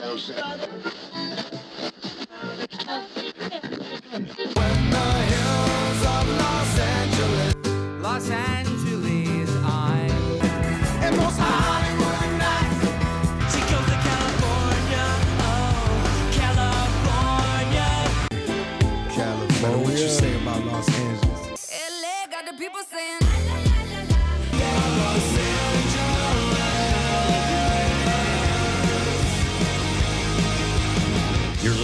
Los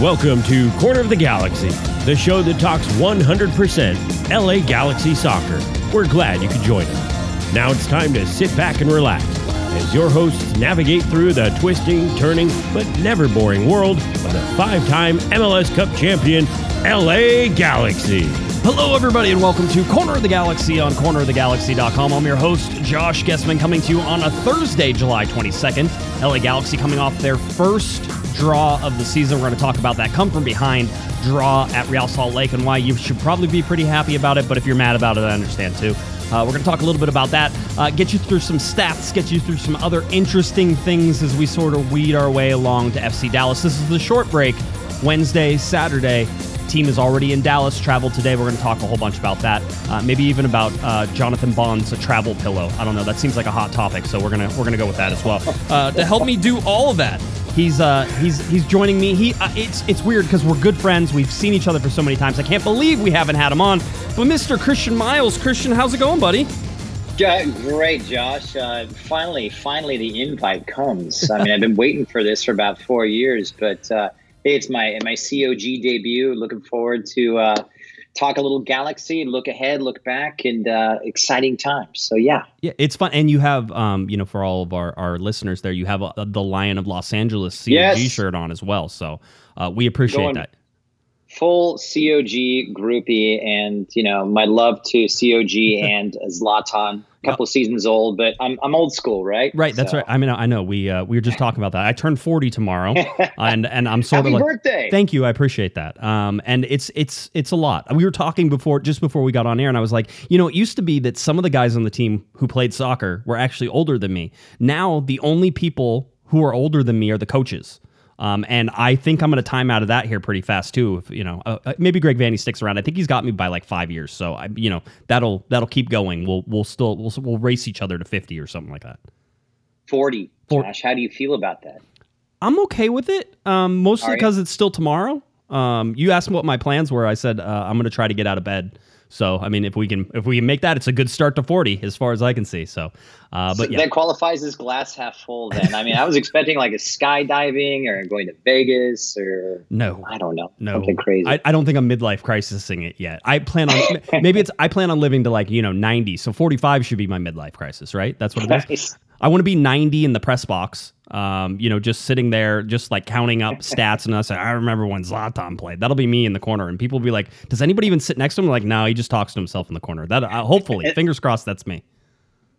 Welcome to Corner of the Galaxy, the show that talks 100% LA Galaxy soccer. We're glad you could join us. Now it's time to sit back and relax as your hosts navigate through the twisting, turning, but never boring world of the five time MLS Cup champion LA Galaxy. Hello, everybody, and welcome to Corner of the Galaxy on cornerofthegalaxy.com. I'm your host, Josh Gessman, coming to you on a Thursday, July 22nd. LA Galaxy coming off their first draw of the season. We're going to talk about that come from behind draw at Real Salt Lake and why you should probably be pretty happy about it. But if you're mad about it, I understand too. Uh, we're going to talk a little bit about that, uh, get you through some stats, get you through some other interesting things as we sort of weed our way along to FC Dallas. This is the short break, Wednesday, Saturday. Team is already in Dallas, traveled today. We're going to talk a whole bunch about that. Uh, maybe even about uh, Jonathan Bond's travel pillow. I don't know. That seems like a hot topic, so we're gonna we're gonna go with that as well. Uh, to help me do all of that, he's uh he's he's joining me. He uh, it's it's weird because we're good friends. We've seen each other for so many times. I can't believe we haven't had him on. But Mr. Christian Miles, Christian, how's it going, buddy? Yeah, great, Josh. Uh, finally, finally, the invite comes. I mean, I've been waiting for this for about four years, but uh, it's my my COG debut. Looking forward to uh, talk a little Galaxy, look ahead, look back, and uh, exciting times. So yeah, Yeah, it's fun, and you have, um, you know, for all of our, our listeners there, you have uh the Lion of Los Angeles COG Yes. shirt on as well. So uh, we appreciate Going- that. Full COG groupie, and you know my love to COG and Zlatan. A couple seasons old, but I'm I'm old school, right? Right, that's So- right. I mean, I know we uh, we were just talking about that. I turned forty tomorrow, and and I'm sort Happy of like, birthday! Thank you, I appreciate that. Um, and it's it's it's a lot. We were talking before, just before we got on air, and I was like, you know, it used to be that some of the guys on the team who played soccer were actually older than me. Now the only people who are older than me are the coaches. Um, and I think I'm going to time out of that here pretty fast too. If you know, uh, uh, maybe Greg Vanney sticks around. I think he's got me by like five years, so I, you know, that'll that'll keep going. We'll we'll still we'll we'll race each other to 50 or something like that. Forty. Four- Josh, how do you feel about that? I'm okay with it, um, mostly because it's still tomorrow. Um, you asked me what my plans were. I said uh, I'm going to try to get out of bed. So I mean, if we can if we can make that, it's a good start to 40 as far as I can see. So, uh, So but yeah, that qualifies as glass half full. Then I mean, I was expecting like a skydiving or going to Vegas or no, I don't know no, something crazy. I, I don't think I'm midlife crisising it yet. I plan on maybe it's I plan on living to like you know 90. So 45 should be my midlife crisis, right? That's what it is. Nice. I want to be 90 in the press box. Um, you know, just sitting there, just like counting up stats and us. I remember when Zlatan played. That'll be me in the corner, and people will be like, "Does anybody even sit next to him?" Like, no, he just talks to himself in the corner. That uh, hopefully, fingers crossed, that's me.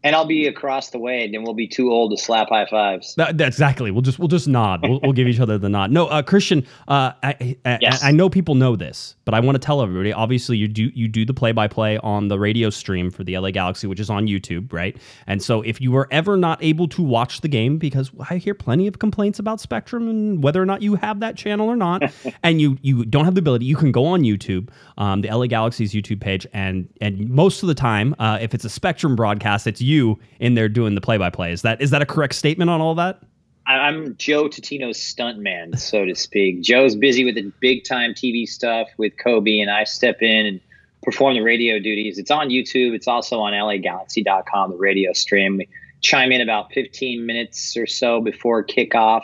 And I'll be across the way, and then we'll be too old to slap high fives. That, that- exactly. We'll just we'll just nod. We'll, we'll give each other the nod. No, uh, Christian. Uh, I, I, Yes. I know people know this, but I want to tell everybody. Obviously, you do you do the play by play on the radio stream for the LA Galaxy, which is on YouTube, right? And so, if you were ever not able to watch the game, because I hear plenty of complaints about Spectrum and whether or not you have that channel or not, and you you don't have the ability, you can go on YouTube, um, the LA Galaxy's YouTube page, and and most of the time, uh, if it's a Spectrum broadcast, it's you in there doing the play by play. Is that is that a correct statement on all that? I'm Joe Tutino's stuntman, so to speak. Joe's busy with the big time TV stuff with Cobi, and I step in and perform the radio duties. It's on YouTube. It's also on LAGalaxy.com, the radio stream. We chime in about 15 minutes or so before kickoff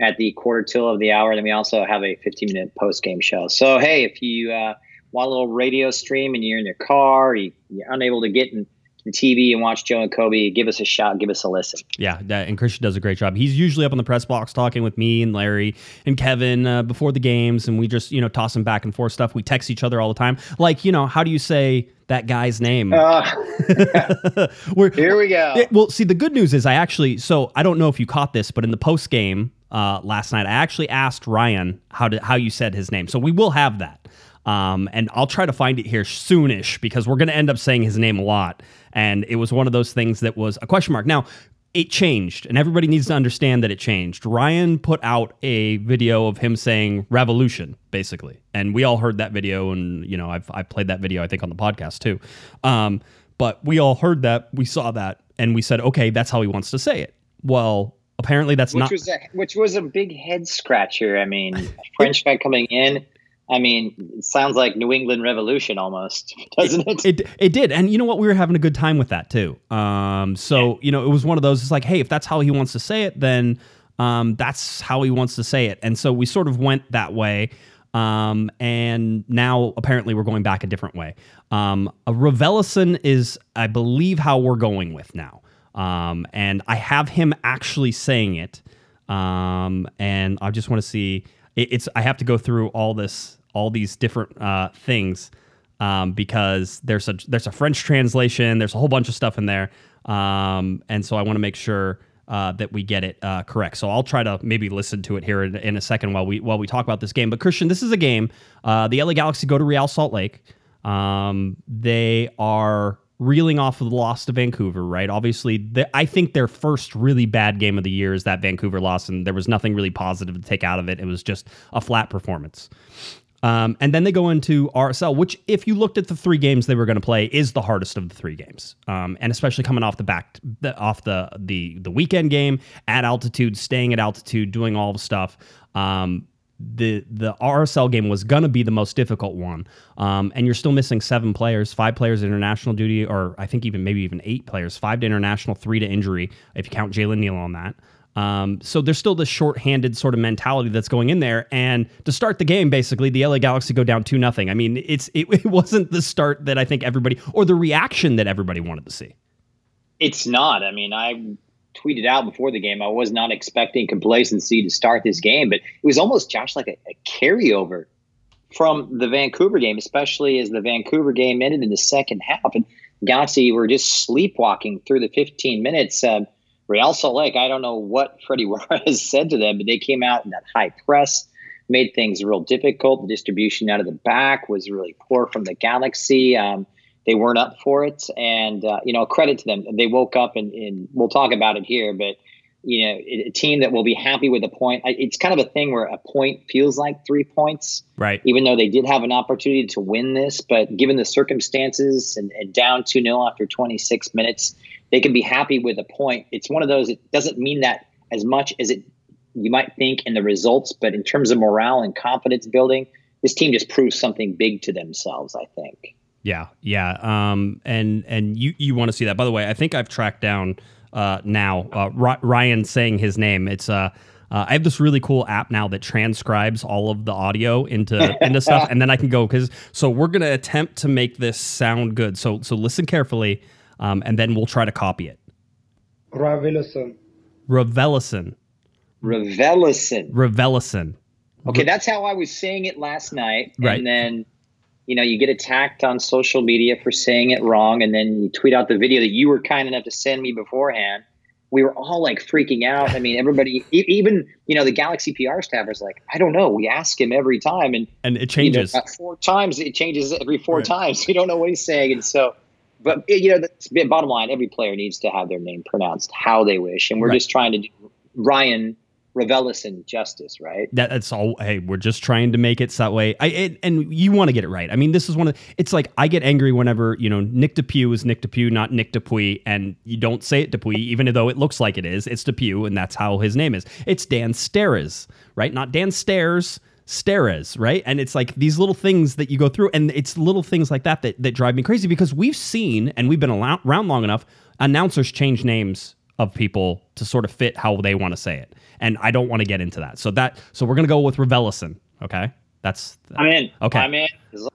at the quarter till of the hour. Then we also have a 15 minute post game show. So, hey, if you uh, want a little radio stream and you're in your car, you, you're unable to get in the TV and watch Joe and Cobi, give us a shot, give us a listen. Yeah, and Christian does a great job. He's usually up on the press box talking with me and Larry and Kevin uh, before the games, and we just you know toss him back and forth stuff. We text each other all the time. Like you know, how do you say that guy's name? Uh, here we go. It, well, see, the good news is I actually so I don't know if you caught this, but in the post game uh, last night, I actually asked Ryan how to how you said his name. So we will have that. Um, and I'll try to find it here soonish because we're going to end up saying his name a lot. And it was one of those things that was a question mark. Now, it changed, and everybody needs to understand that it changed. Ryan put out a video of him saying revolution, basically. And we all heard that video, and, you know, I've, I played that video, I think, on the podcast too. Um, but we all heard that, we saw that, and we said, okay, that's how he wants to say it. Well, apparently that's which not. Was a, which was a big head scratcher. I mean, French guy coming in I mean, it sounds like New England Revolution almost, doesn't it? It, it, it did, and you know what? We were having a good time with that too. Um, so yeah. you know, it was one of those. It's like, hey, if that's how he wants to say it, then um, that's how he wants to say it. And so we sort of went that way. Um, and now apparently we're going back a different way. Um, a Revelison is, I believe, how we're going with now. Um, and I have him actually saying it. Um, and I just want to see. It, it's I have to go through all this all these different uh, things um, because there's a there's a French translation. There's a whole bunch of stuff in there, um, and so I want to make sure uh, that we get it uh, correct. So I'll try to maybe listen to it here in, in, a second while we while we talk about this game. But Christian, this is a game. Uh, the LA Galaxy go to Real Salt Lake. Um, they are reeling off of the loss to Vancouver, right? Obviously, the, I think their first really bad game of the year is that Vancouver loss, and there was nothing really positive to take out of it. It was just a flat performance. Um, and then they go into RSL, which, if you looked at the three games they were going to play, is the hardest of the three games. Um, and especially coming off the back, the, off the the the weekend game at altitude, staying at altitude, doing all the stuff. Um, the the RSL game was gonna be the most difficult one, um, and you're still missing seven players, five players international duty, or I think even maybe even eight players, five to international, three to injury, if you count Jalen Neal on that. Um, so there's still this short-handed sort of mentality that's going in there. And to start the game, basically, the LA Galaxy go down two nothing. I mean, it's it, it wasn't the start that I think everybody or the reaction that everybody wanted to see. It's not. I mean, I tweeted out before the game I was not expecting complacency to start this game, but it was almost Josh like a, a carryover from the Vancouver game, especially as the Vancouver game ended in the second half and Galaxy were just sleepwalking through the 15 minutes. Uh, Real Salt Lake, I don't know what Freddy Juarez said to them, but they came out in that high press, made things real difficult. The distribution out of the back was really poor from the Galaxy. Um, they weren't up for it, and uh, you know, credit to them. They woke up, and, and we'll talk about it here, but you know, a team that will be happy with a point. It's kind of a thing where a point feels like three points, right? Even though they did have an opportunity to win this, but given the circumstances and, and down two 0 after 26 minutes, they can be happy with a point. It's one of those. It doesn't mean that as much as it you might think in the results, but in terms of morale and confidence building, this team just proves something big to themselves. I think. Yeah, yeah, um, and and you you want to see that? By the way, I think I've tracked down uh, now uh, Ryan saying his name. It's uh, uh, I have this really cool app now that transcribes all of the audio into into stuff, and then I can go because so we're gonna attempt to make this sound good. So so listen carefully um, and then we'll try to copy it. Ravelison. Ravelison. Ravelison. Ravelison. Okay, that's how I was saying it last night. Right. And then, you know, you get attacked on social media for saying it wrong, and then you tweet out the video that you were kind enough to send me beforehand. We were all like freaking out. I mean, everybody, even you know, the Galaxy PR staff was like, "I don't know." We ask him every time, and and it changes you know, four times. It changes every four right. times. We don't know what he's saying, and so but you know, the bottom line, every player needs to have their name pronounced how they wish, and we're right. just trying to do Ryan Ravelison justice, right? That, that's all. Hey, we're just trying to make it that way. I it, and you want to get it right. I mean, this is one of. It's like I get angry whenever you know Nick DePuy is Nick DePuy, not Nick Dupuis, and you don't say it DePuy, even though it looks like it is. It's DePuy, and that's how his name is. It's Dan Steres, right? Not Dan Stairs Steres, right? And it's like these little things that you go through, and it's little things like that that, that drive me crazy because we've seen and we've been around long enough. Announcers change names of people to sort of fit how they want to say it, and I don't want to get into that. So that so we're gonna go with Revelison. Okay, that's I'm in. Okay, I'm in.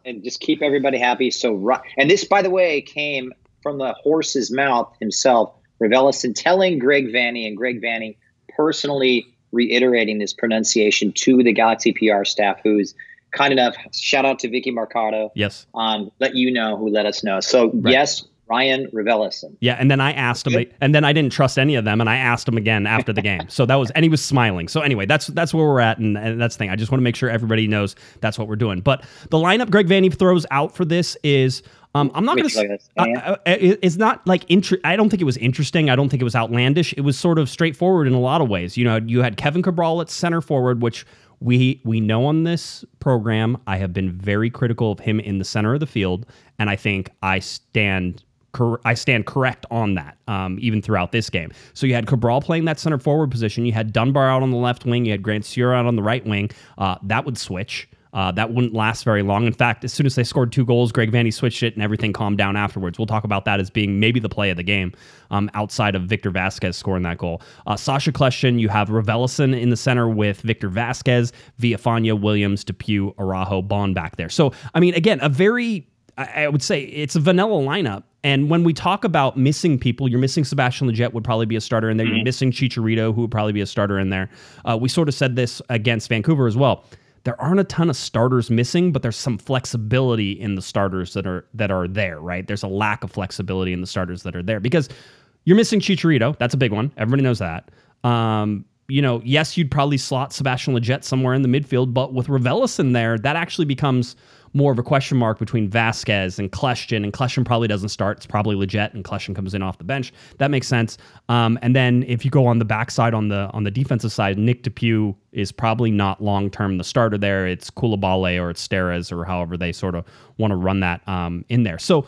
And Just keep everybody happy. So and this, by the way, came from the horse's mouth himself, Raveloson, telling Greg Vanney and Greg Vanney personally reiterating this pronunciation to the Galaxy PR staff, who's kind enough. Shout out to Vicky Mercado. Yes. Um, let you know who let us know. So Right. yes, Ryan Raveloson. Yeah, and then I asked him, and then I didn't trust any of them, and I asked him again after the game. So that was, and he was smiling. So anyway, that's that's where we're at, and, and that's the thing. I just want to make sure everybody knows that's what we're doing. But the lineup Greg Vanney throws out for this is, um, I'm not going to. Uh, uh, it's not like inter- I don't think it was interesting. I don't think it was outlandish. It was sort of straightforward in a lot of ways. You know, you had Kevin Cabral at center forward, which we we know on this program. I have been very critical of him in the center of the field, and I think I stand. Cor- I stand correct on that, um, even throughout this game. So you had Cabral playing that center forward position. You had Dunbar out on the left wing. You had Grandsir out on the right wing. Uh, that would switch. Uh, that wouldn't last very long. In fact, as soon as they scored two goals, Greg Vanney switched it and everything calmed down afterwards. We'll talk about that as being maybe the play of the game um, outside of Victor Vasquez scoring that goal. Uh, Sacha Kljestan, you have Raveloson in the center with Victor Vasquez, Villafaña, Williams, DePuy, Araujo, Bond back there. So, I mean, again, a very I I would say it's a vanilla lineup. And when we talk about missing people, you're missing Sebastian Lletget would probably be a starter in there. You're missing Chicharito, who would probably be a starter in there. Uh, we sort of said this against Vancouver as well. There aren't a ton of starters missing, but there's some flexibility in the starters that are that are there, right? There's a lack of flexibility in the starters that are there because you're missing Chicharito. That's a big one. Everybody knows that. Um, you know, yes, you'd probably slot Sebastian Lletget somewhere in the midfield, but with Raveloson there, that actually becomes more of a question mark between Vasquez and Kljestan, and Kljestan probably doesn't start. It's probably Lletget, and Kljestan comes in off the bench. That makes sense. Um, and then if you go on the backside on the on the defensive side, Nick DePuy is probably not long term the starter there. It's Coulibaly or it's Steres or however they sort of want to run that um, in there. So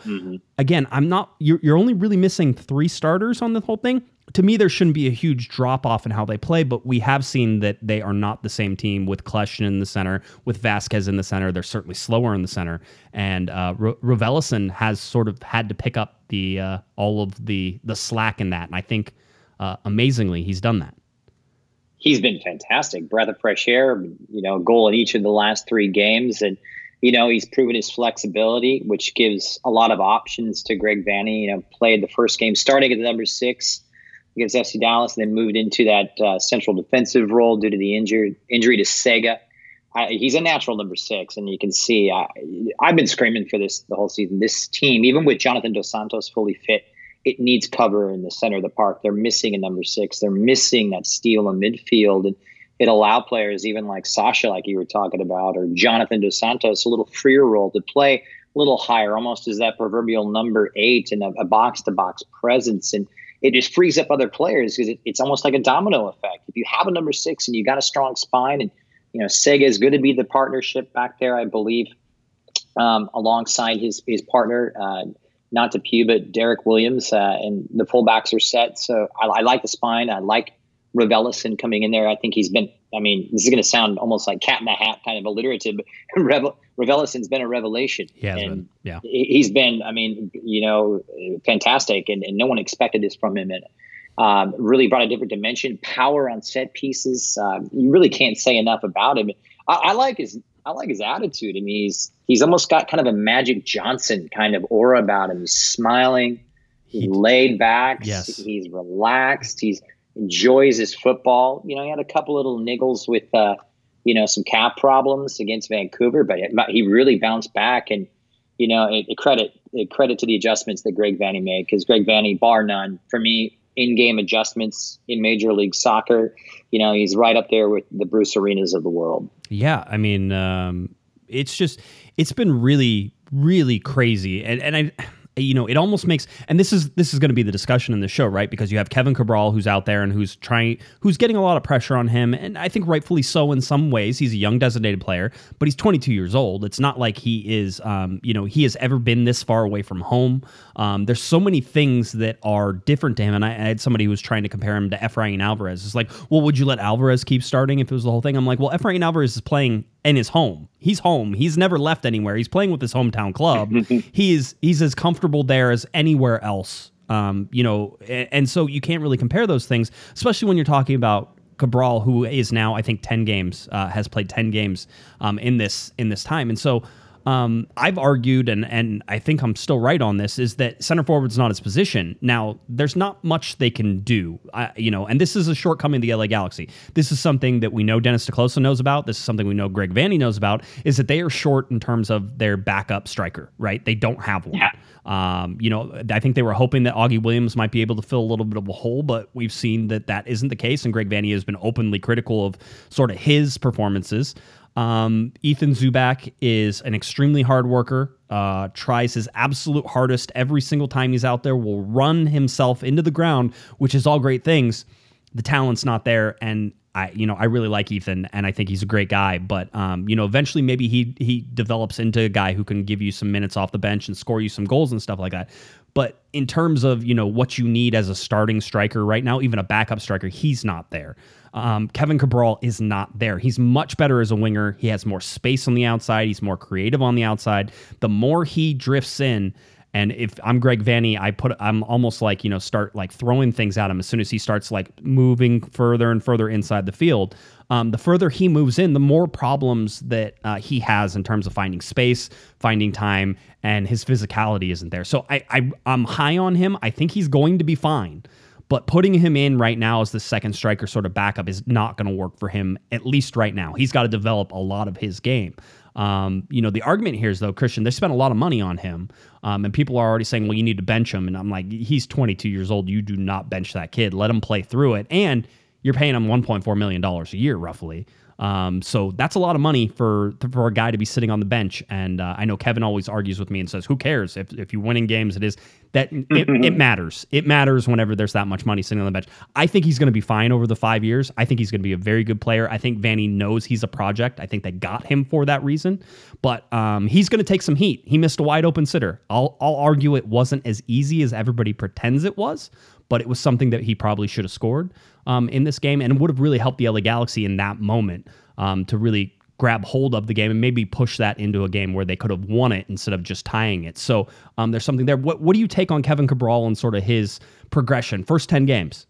again, I'm not. You're, you're only really missing three starters on the whole thing to me, there shouldn't be a huge drop off in how they play, but we have seen that they are not the same team with Kljestan in the center, with Vasquez in the center. They're certainly slower in the center, and uh, R- Raveloson has sort of had to pick up the uh, all of the the slack in that, and I think uh, amazingly he's done that. he's been fantastic. Breath of fresh air, you know, goal in each of the last three games. And, you know, he's proven his flexibility, which gives a lot of options to Greg Vanney. You know, played the first game starting at the number six against FC Dallas, and then moved into that uh, central defensive role due to the injury injury to Sega. I, he's a natural number six, and you can see I, I've been screaming for this the whole season. This team, even with Jonathan Dos Santos fully fit, it needs cover in the center of the park. They're missing a number six. They're missing that steal in midfield, and it allow players, even like Sacha, like you were talking about, or Jonathan Dos Santos, a little freer role to play a little higher, almost as that proverbial number eight and a box to box presence. And it just frees up other players because it, it's almost like a domino effect. If you have a number six and you got a strong spine, and you know Sega is going to be the partnership back there, I believe, um, alongside his his partner, uh, not DePuy, but Derrick Williams, uh, and the fullbacks are set. So I, I like the spine. I like Raveloson coming in there. I think he's been. I mean, this is going to sound almost like cat in the hat, kind of alliterative. But Revel, Ravelison's been a revelation. He has and been, yeah. he- He's been. I mean, you know, fantastic, and, and no one expected this from him. And um, really brought a different dimension, power on set pieces. Um, you really can't say enough about him. I, I like his. I like his attitude. I mean, he's he's almost got kind of a Magic Johnson kind of aura about him. He's smiling. He's He- laid back. Yes. He's relaxed. He's enjoys his football. You know, he had a couple little niggles with, uh, you know, some cap problems against Vancouver, but it, he really bounced back. And you know, it, it credit it credit to the adjustments that Greg Vanney made because Greg Vanney, bar none, for me, in-game adjustments in Major League Soccer, you know, he's right up there with the Bruce Arenas of the world. Yeah, I mean, um, it's just it's been really, really crazy, and and I. You know, it almost makes, and this is this is going to be the discussion in the show, right? Because you have Kevin Cabral who's out there and who's trying, who's getting a lot of pressure on him, and I think rightfully so in some ways. He's a young designated player, but he's 22 years old. It's not like he is, um, you know, he has ever been this far away from home. Um, there's so many things that are different to him, and I, I had somebody who was trying to compare him to Efrain Alvarez. It's like, well, would you let Alvarez keep starting if it was the whole thing? I'm like, well, Efrain Alvarez is playing in his home. He's home. He's never left anywhere. He's playing with his hometown club. he is he's as comfortable there as anywhere else. Um, you know, and, and so you can't really compare those things, especially when you're talking about Cabral, who is now I think ten games uh, has played ten games um, in this in this time, and so Um, I've argued, and and I think I'm still right on this, is that center forward's not his position. Now, there's not much they can do, I, you know, and this is a shortcoming of the LA Galaxy. This is something that we know Dennis te Kloese knows about. This is something we know Greg Vanney knows about. Is that they are short in terms of their backup striker, right? They don't have one. Yeah. Um, you know, I think they were hoping that Augie Williams might be able to fill a little bit of a hole, but we've seen that that isn't the case. And Greg Vanney has been openly critical of sort of his performances. Um, Ethan Zubak is an extremely hard worker, uh, tries his absolute hardest every single time he's out there, will run himself into the ground, which is all great things. The talent's not there. And I, you know, I really like Ethan and I think he's a great guy, but, um, you know, eventually maybe he, he develops into a guy who can give you some minutes off the bench and score you some goals and stuff like that. But in terms of, you know, what you need as a starting striker right now, even a backup striker, he's not there. Um, Kevin Cabral is not there. He's much better as a winger. He has more space on the outside. He's more creative on the outside. The more he drifts in, and if I'm Greg Vanney, I put I'm almost like you know start like throwing things at him as soon as he starts like moving further and further inside the field. Um, the further he moves in, the more problems that uh, he has in terms of finding space, finding time, and his physicality isn't there. So I, I I'm high on him. I think he's going to be fine. But putting him in right now as the second striker sort of backup is not going to work for him, at least right now. He's got to develop a lot of his game. Um, you know, the argument here is though, Christian, they spent a lot of money on him, um, and people are already saying, well, you need to bench him. And I'm like, he's 22 years old. You do not bench that kid. Let him play through it. And you're paying him 1.4 million dollars a year, roughly. Um, so that's a lot of money for for a guy to be sitting on the bench. And uh, I know Kevin always argues with me and says, "Who cares if if you win in games? It is that it, it matters. It matters whenever there's that much money sitting on the bench. I think he's going to be fine over the five years. I think he's going to be a very good player. I think Vanney knows he's a project. I think they got him for that reason. But um, he's going to take some heat. He missed a wide open sitter. I'll I'll argue it wasn't as easy as everybody pretends it was but it was something that he probably should have scored um, in this game and would have really helped the LA Galaxy in that moment um, to really grab hold of the game and maybe push that into a game where they could have won it instead of just tying it. So um, there's something there. What, what do you take on Kevin Cabral and sort of his progression? First 10 games.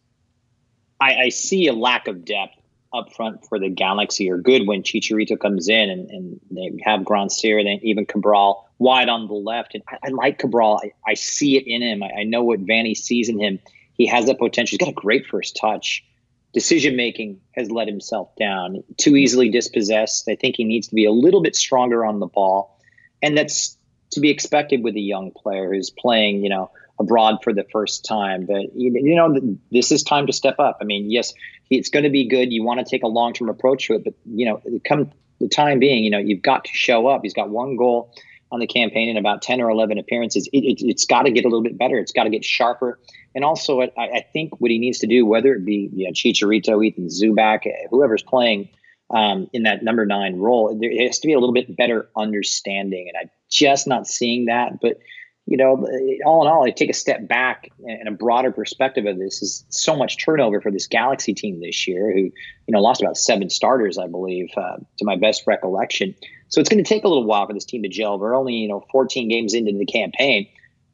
I, I see a lack of depth up front for the Galaxy are good when Chicharito comes in and, and they have Grandsir and even Cabral wide on the left. And I, I like Cabral. I, I, see it in him. I, I know what Vanney sees in him he has that potential. He's got a great first touch. Decision making has let himself down. Too easily dispossessed. I think he needs to be a little bit stronger on the ball, and that's to be expected with a young player who's playing, you know, abroad for the first time. But you know, this is time to step up. I mean, yes, it's going to be good. You want to take a long term approach to it, but you know, come the time being, you know, you've got to show up. He's got one goal on the campaign in about 10 or 11 appearances. It, it, has got to get a little bit better. It's got to get sharper. And also, I, I, think what he needs to do, whether it be you know, Chicharito, Ethan Zubak, whoever's playing um, in that number nine role, there has to be a little bit better understanding. And I'm just not seeing that. But, you know, all in all, I take a step back and a broader perspective of this is so much turnover for this Galaxy team this year, who, you know, lost about seven starters, I believe, uh, to my best recollection. So it's going to take a little while for this team to gel. We're only, you know, 14 games into the campaign.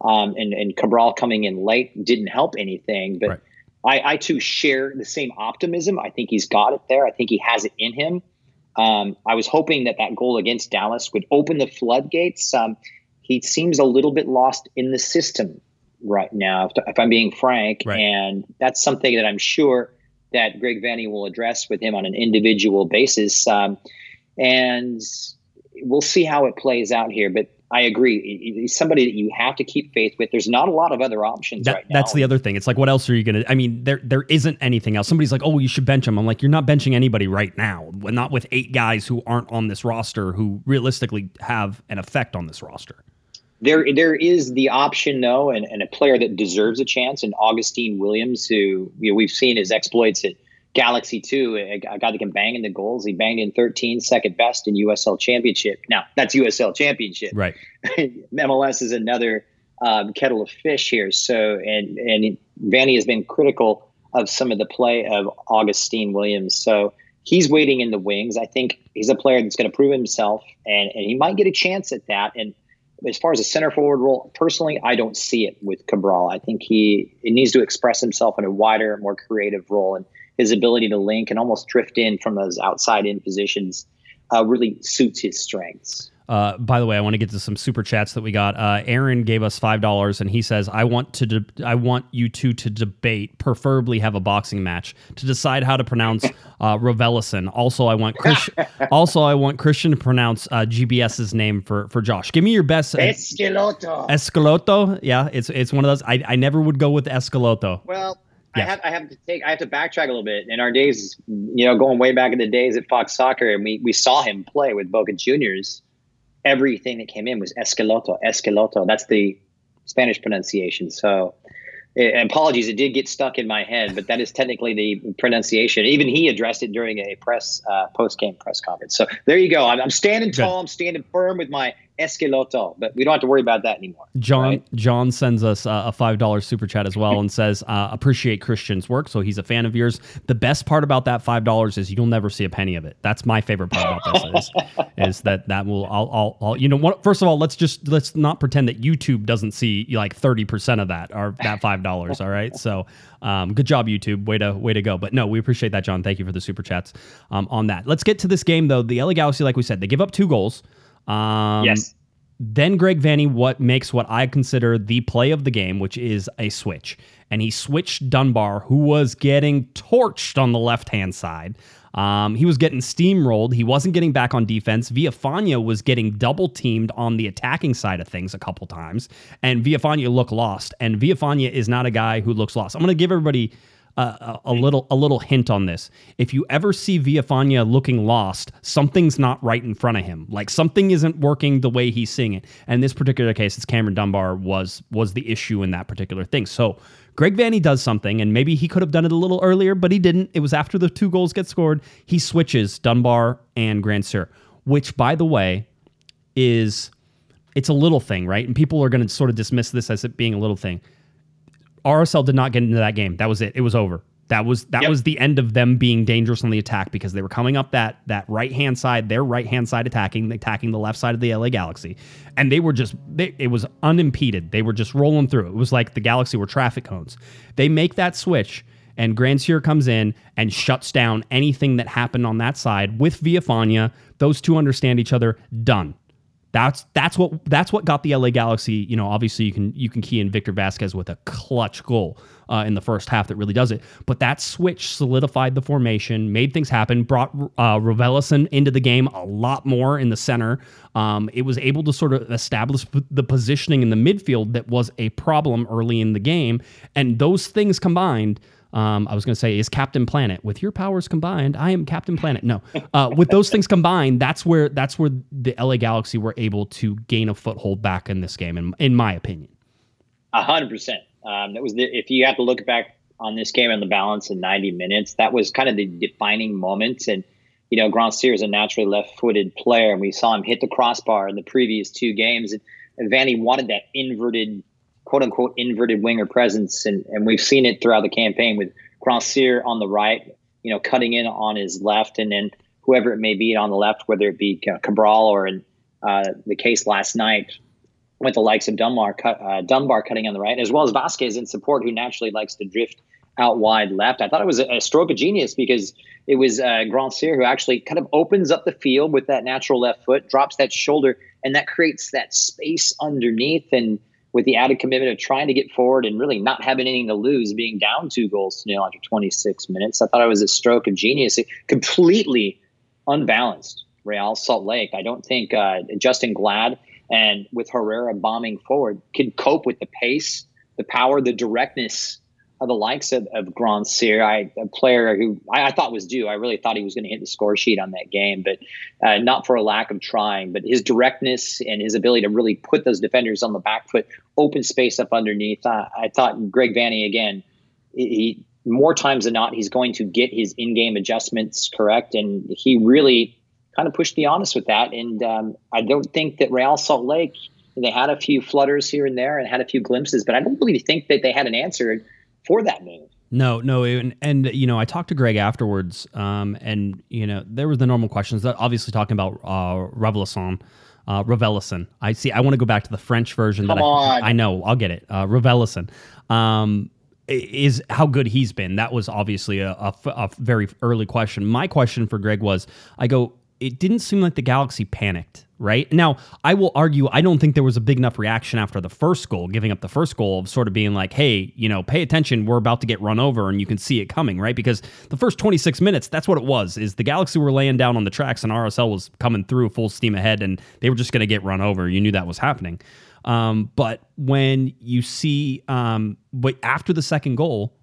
Um, and, and Cabral coming in late didn't help anything. But right. I, I too share the same optimism. I think he's got it there. I think he has it in him. Um, I was hoping that that goal against Dallas would open the floodgates. Um, he seems a little bit lost in the system right now, if, if I'm being frank. Right. And that's something that I'm sure that Greg Vanney will address with him on an individual basis. Um, and we'll see how it plays out here. But I agree. He's somebody that you have to keep faith with. There's not a lot of other options that, right now. That's the other thing. It's like, what else are you going to? I mean, there there isn't anything else. Somebody's like, oh, you should bench him. I'm like, you're not benching anybody right now. Not with eight guys who aren't on this roster who realistically have an effect on this roster. There, there is the option though, and, and a player that deserves a chance, and Augustine Williams, who you know, we've seen his exploits at Galaxy 2, a guy that can bang in the goals. He banged in 13, second best in USL Championship. Now, that's USL Championship. Right. MLS is another um, kettle of fish here. So, and, and Vanney has been critical of some of the play of Augustine Williams. So, he's waiting in the wings. I think he's a player that's going to prove himself, and, and he might get a chance at that. And as far as a center forward role, personally, I don't see it with Cabral. I think he it needs to express himself in a wider, more creative role. And his ability to link and almost drift in from those outside in positions uh, really suits his strengths. Uh, by the way, I want to get to some super chats that we got. Uh, Aaron gave us five dollars, and he says, "I want to, de- I want you two to debate, preferably have a boxing match to decide how to pronounce uh, Rovelison. Also, I want Chris- also I want Christian to pronounce uh, GBS's name for for Josh. Give me your best. Uh, Esqueloto. Escaloto. Yeah, it's it's one of those. I, I never would go with Escaloto. Well, Yes. I have I have to take I have to backtrack a little bit. In our days, you know, going way back in the days at Fox Soccer, and we we saw him play with Boca Juniors. Everything that came in was Escaloto, Escaloto. That's the Spanish pronunciation. So, eh, apologies, it did get stuck in my head, but that is technically the pronunciation. Even he addressed it during a press uh, post game press conference. So there you go. I'm, I'm standing tall. I'm standing firm with my Esqueloto, but we don't have to worry about that anymore. John right? John sends us uh, a five dollar super chat as well and says uh, appreciate Christian's work. So he's a fan of yours. The best part about that five dollars is you'll never see a penny of it. That's my favorite part about this is, is that that will I'll, I'll, I'll you know what first of all let's just let's not pretend that YouTube doesn't see like thirty percent of that or that five dollars. all right, so um, good job YouTube, way to way to go. But no, we appreciate that, John. Thank you for the super chats um, on that. Let's get to this game though. The LA Galaxy, like we said, they give up two goals. Um, yes. then Greg Vanney what makes what I consider the play of the game, which is a switch. And he switched Dunbar, who was getting torched on the left hand side. Um, he was getting steamrolled. He wasn't getting back on defense. Villafaña was getting double teamed on the attacking side of things a couple times. And Villafaña looked lost. And Villafaña is not a guy who looks lost. I'm going to give everybody a, little a little hint on this. If you ever see Villafaña looking lost, something's not right in front of him. Like something isn't working the way he's seeing it. And this particular case, it's Cameron Dunbar was was the issue in that particular thing. So Greg Vanney does something, and maybe he could have done it a little earlier, but he didn't. It was after the two goals get scored. He switches Dunbar and Grandsir, which, by the way, is it's a little thing, right? And people are going to sort of dismiss this as it being a little thing. RSL did not get into that game. That was it. It was over. That was that Yep. was the end of them being dangerous on the attack because they were coming up that that right hand side, their right hand side attacking, attacking the left side of the LA Galaxy, and they were just they, it was unimpeded. They were just rolling through. It was like the Galaxy were traffic cones. They make that switch, and Grandsir comes in and shuts down anything that happened on that side with Villafaña. Those two understand each other. Done. That's that's what that's what got the LA Galaxy. You know, obviously you can you can key in Victor Vasquez with a clutch goal uh, in the first half that really does it. But that switch solidified the formation, made things happen, brought uh, into the game a lot more in the center. Um, it was able to sort of establish the positioning in the midfield that was a problem early in the game, and those things combined. Um, I was going to say, is Captain Planet with your powers combined? I am Captain Planet. No, uh, with those things combined, that's where that's where the LA Galaxy were able to gain a foothold back in this game, in, in my opinion. A hundred percent. Um, that was the if you have to look back on this game and the balance in 90 minutes, that was kind of the defining moment. And you know, Grandsir is a naturally left-footed player, and we saw him hit the crossbar in the previous two games. And Vanney wanted that inverted, quote unquote, inverted winger presence, and and we've seen it throughout the campaign with Grand on the right, you know, cutting in on his left, and then whoever it may be on the left, whether it be Cabral or in uh, the case last night with the likes of Dunbar, uh, Dunbar cutting on the right, as well as Vasquez in support, who naturally likes to drift out wide left. I thought it was a, stroke of genius because it was uh, who actually kind of opens up the field with that natural left foot, drops that shoulder, and that creates that space underneath. And with the added commitment of trying to get forward and really not having anything to lose, being down two goals to nil after 26 minutes, I thought it was a stroke of genius. It completely unbalanced Real Salt Lake. I don't think uh, Justen Glad and with Herrera bombing forward could cope with the pace, the power, the directness the likes of, of Grandsir. I, a player who I, I thought was due. I really thought he was going to hit the score sheet on that game, but uh, not for a lack of trying. But his directness and his ability to really put those defenders on the back foot, open space up underneath. Uh, I thought Greg Vanney again. He more times than not, he's going to get his in-game adjustments correct, and he really kind of pushed the honest with that. And um, I don't think that Real Salt Lake. They had a few flutters here and there and had a few glimpses, but I don't really think that they had an answer for that move. No, no, and, and you know, I talked to Greg afterwards, um, and you know, there were the normal questions. That obviously talking about uh, Revelison, uh, Revelison. I see. I want to go back to the French version. Come that I, on. I know. I'll get it. Uh, Revelison. Um, is how good he's been. That was obviously a very early question. My question for Greg was, I go, it didn't seem like the Galaxy panicked right? Now, I will argue I don't think there was a big enough reaction after the first goal, giving up the first goal of sort of being like, hey, you know, pay attention, we're about to get run over and you can see it coming, right? Because the first 26 minutes, that's what it was, is the Galaxy were laying down on the tracks and RSL was coming through full steam ahead and they were just going to get run over. You knew that was happening. Um, but when you see, um, but after the second goal,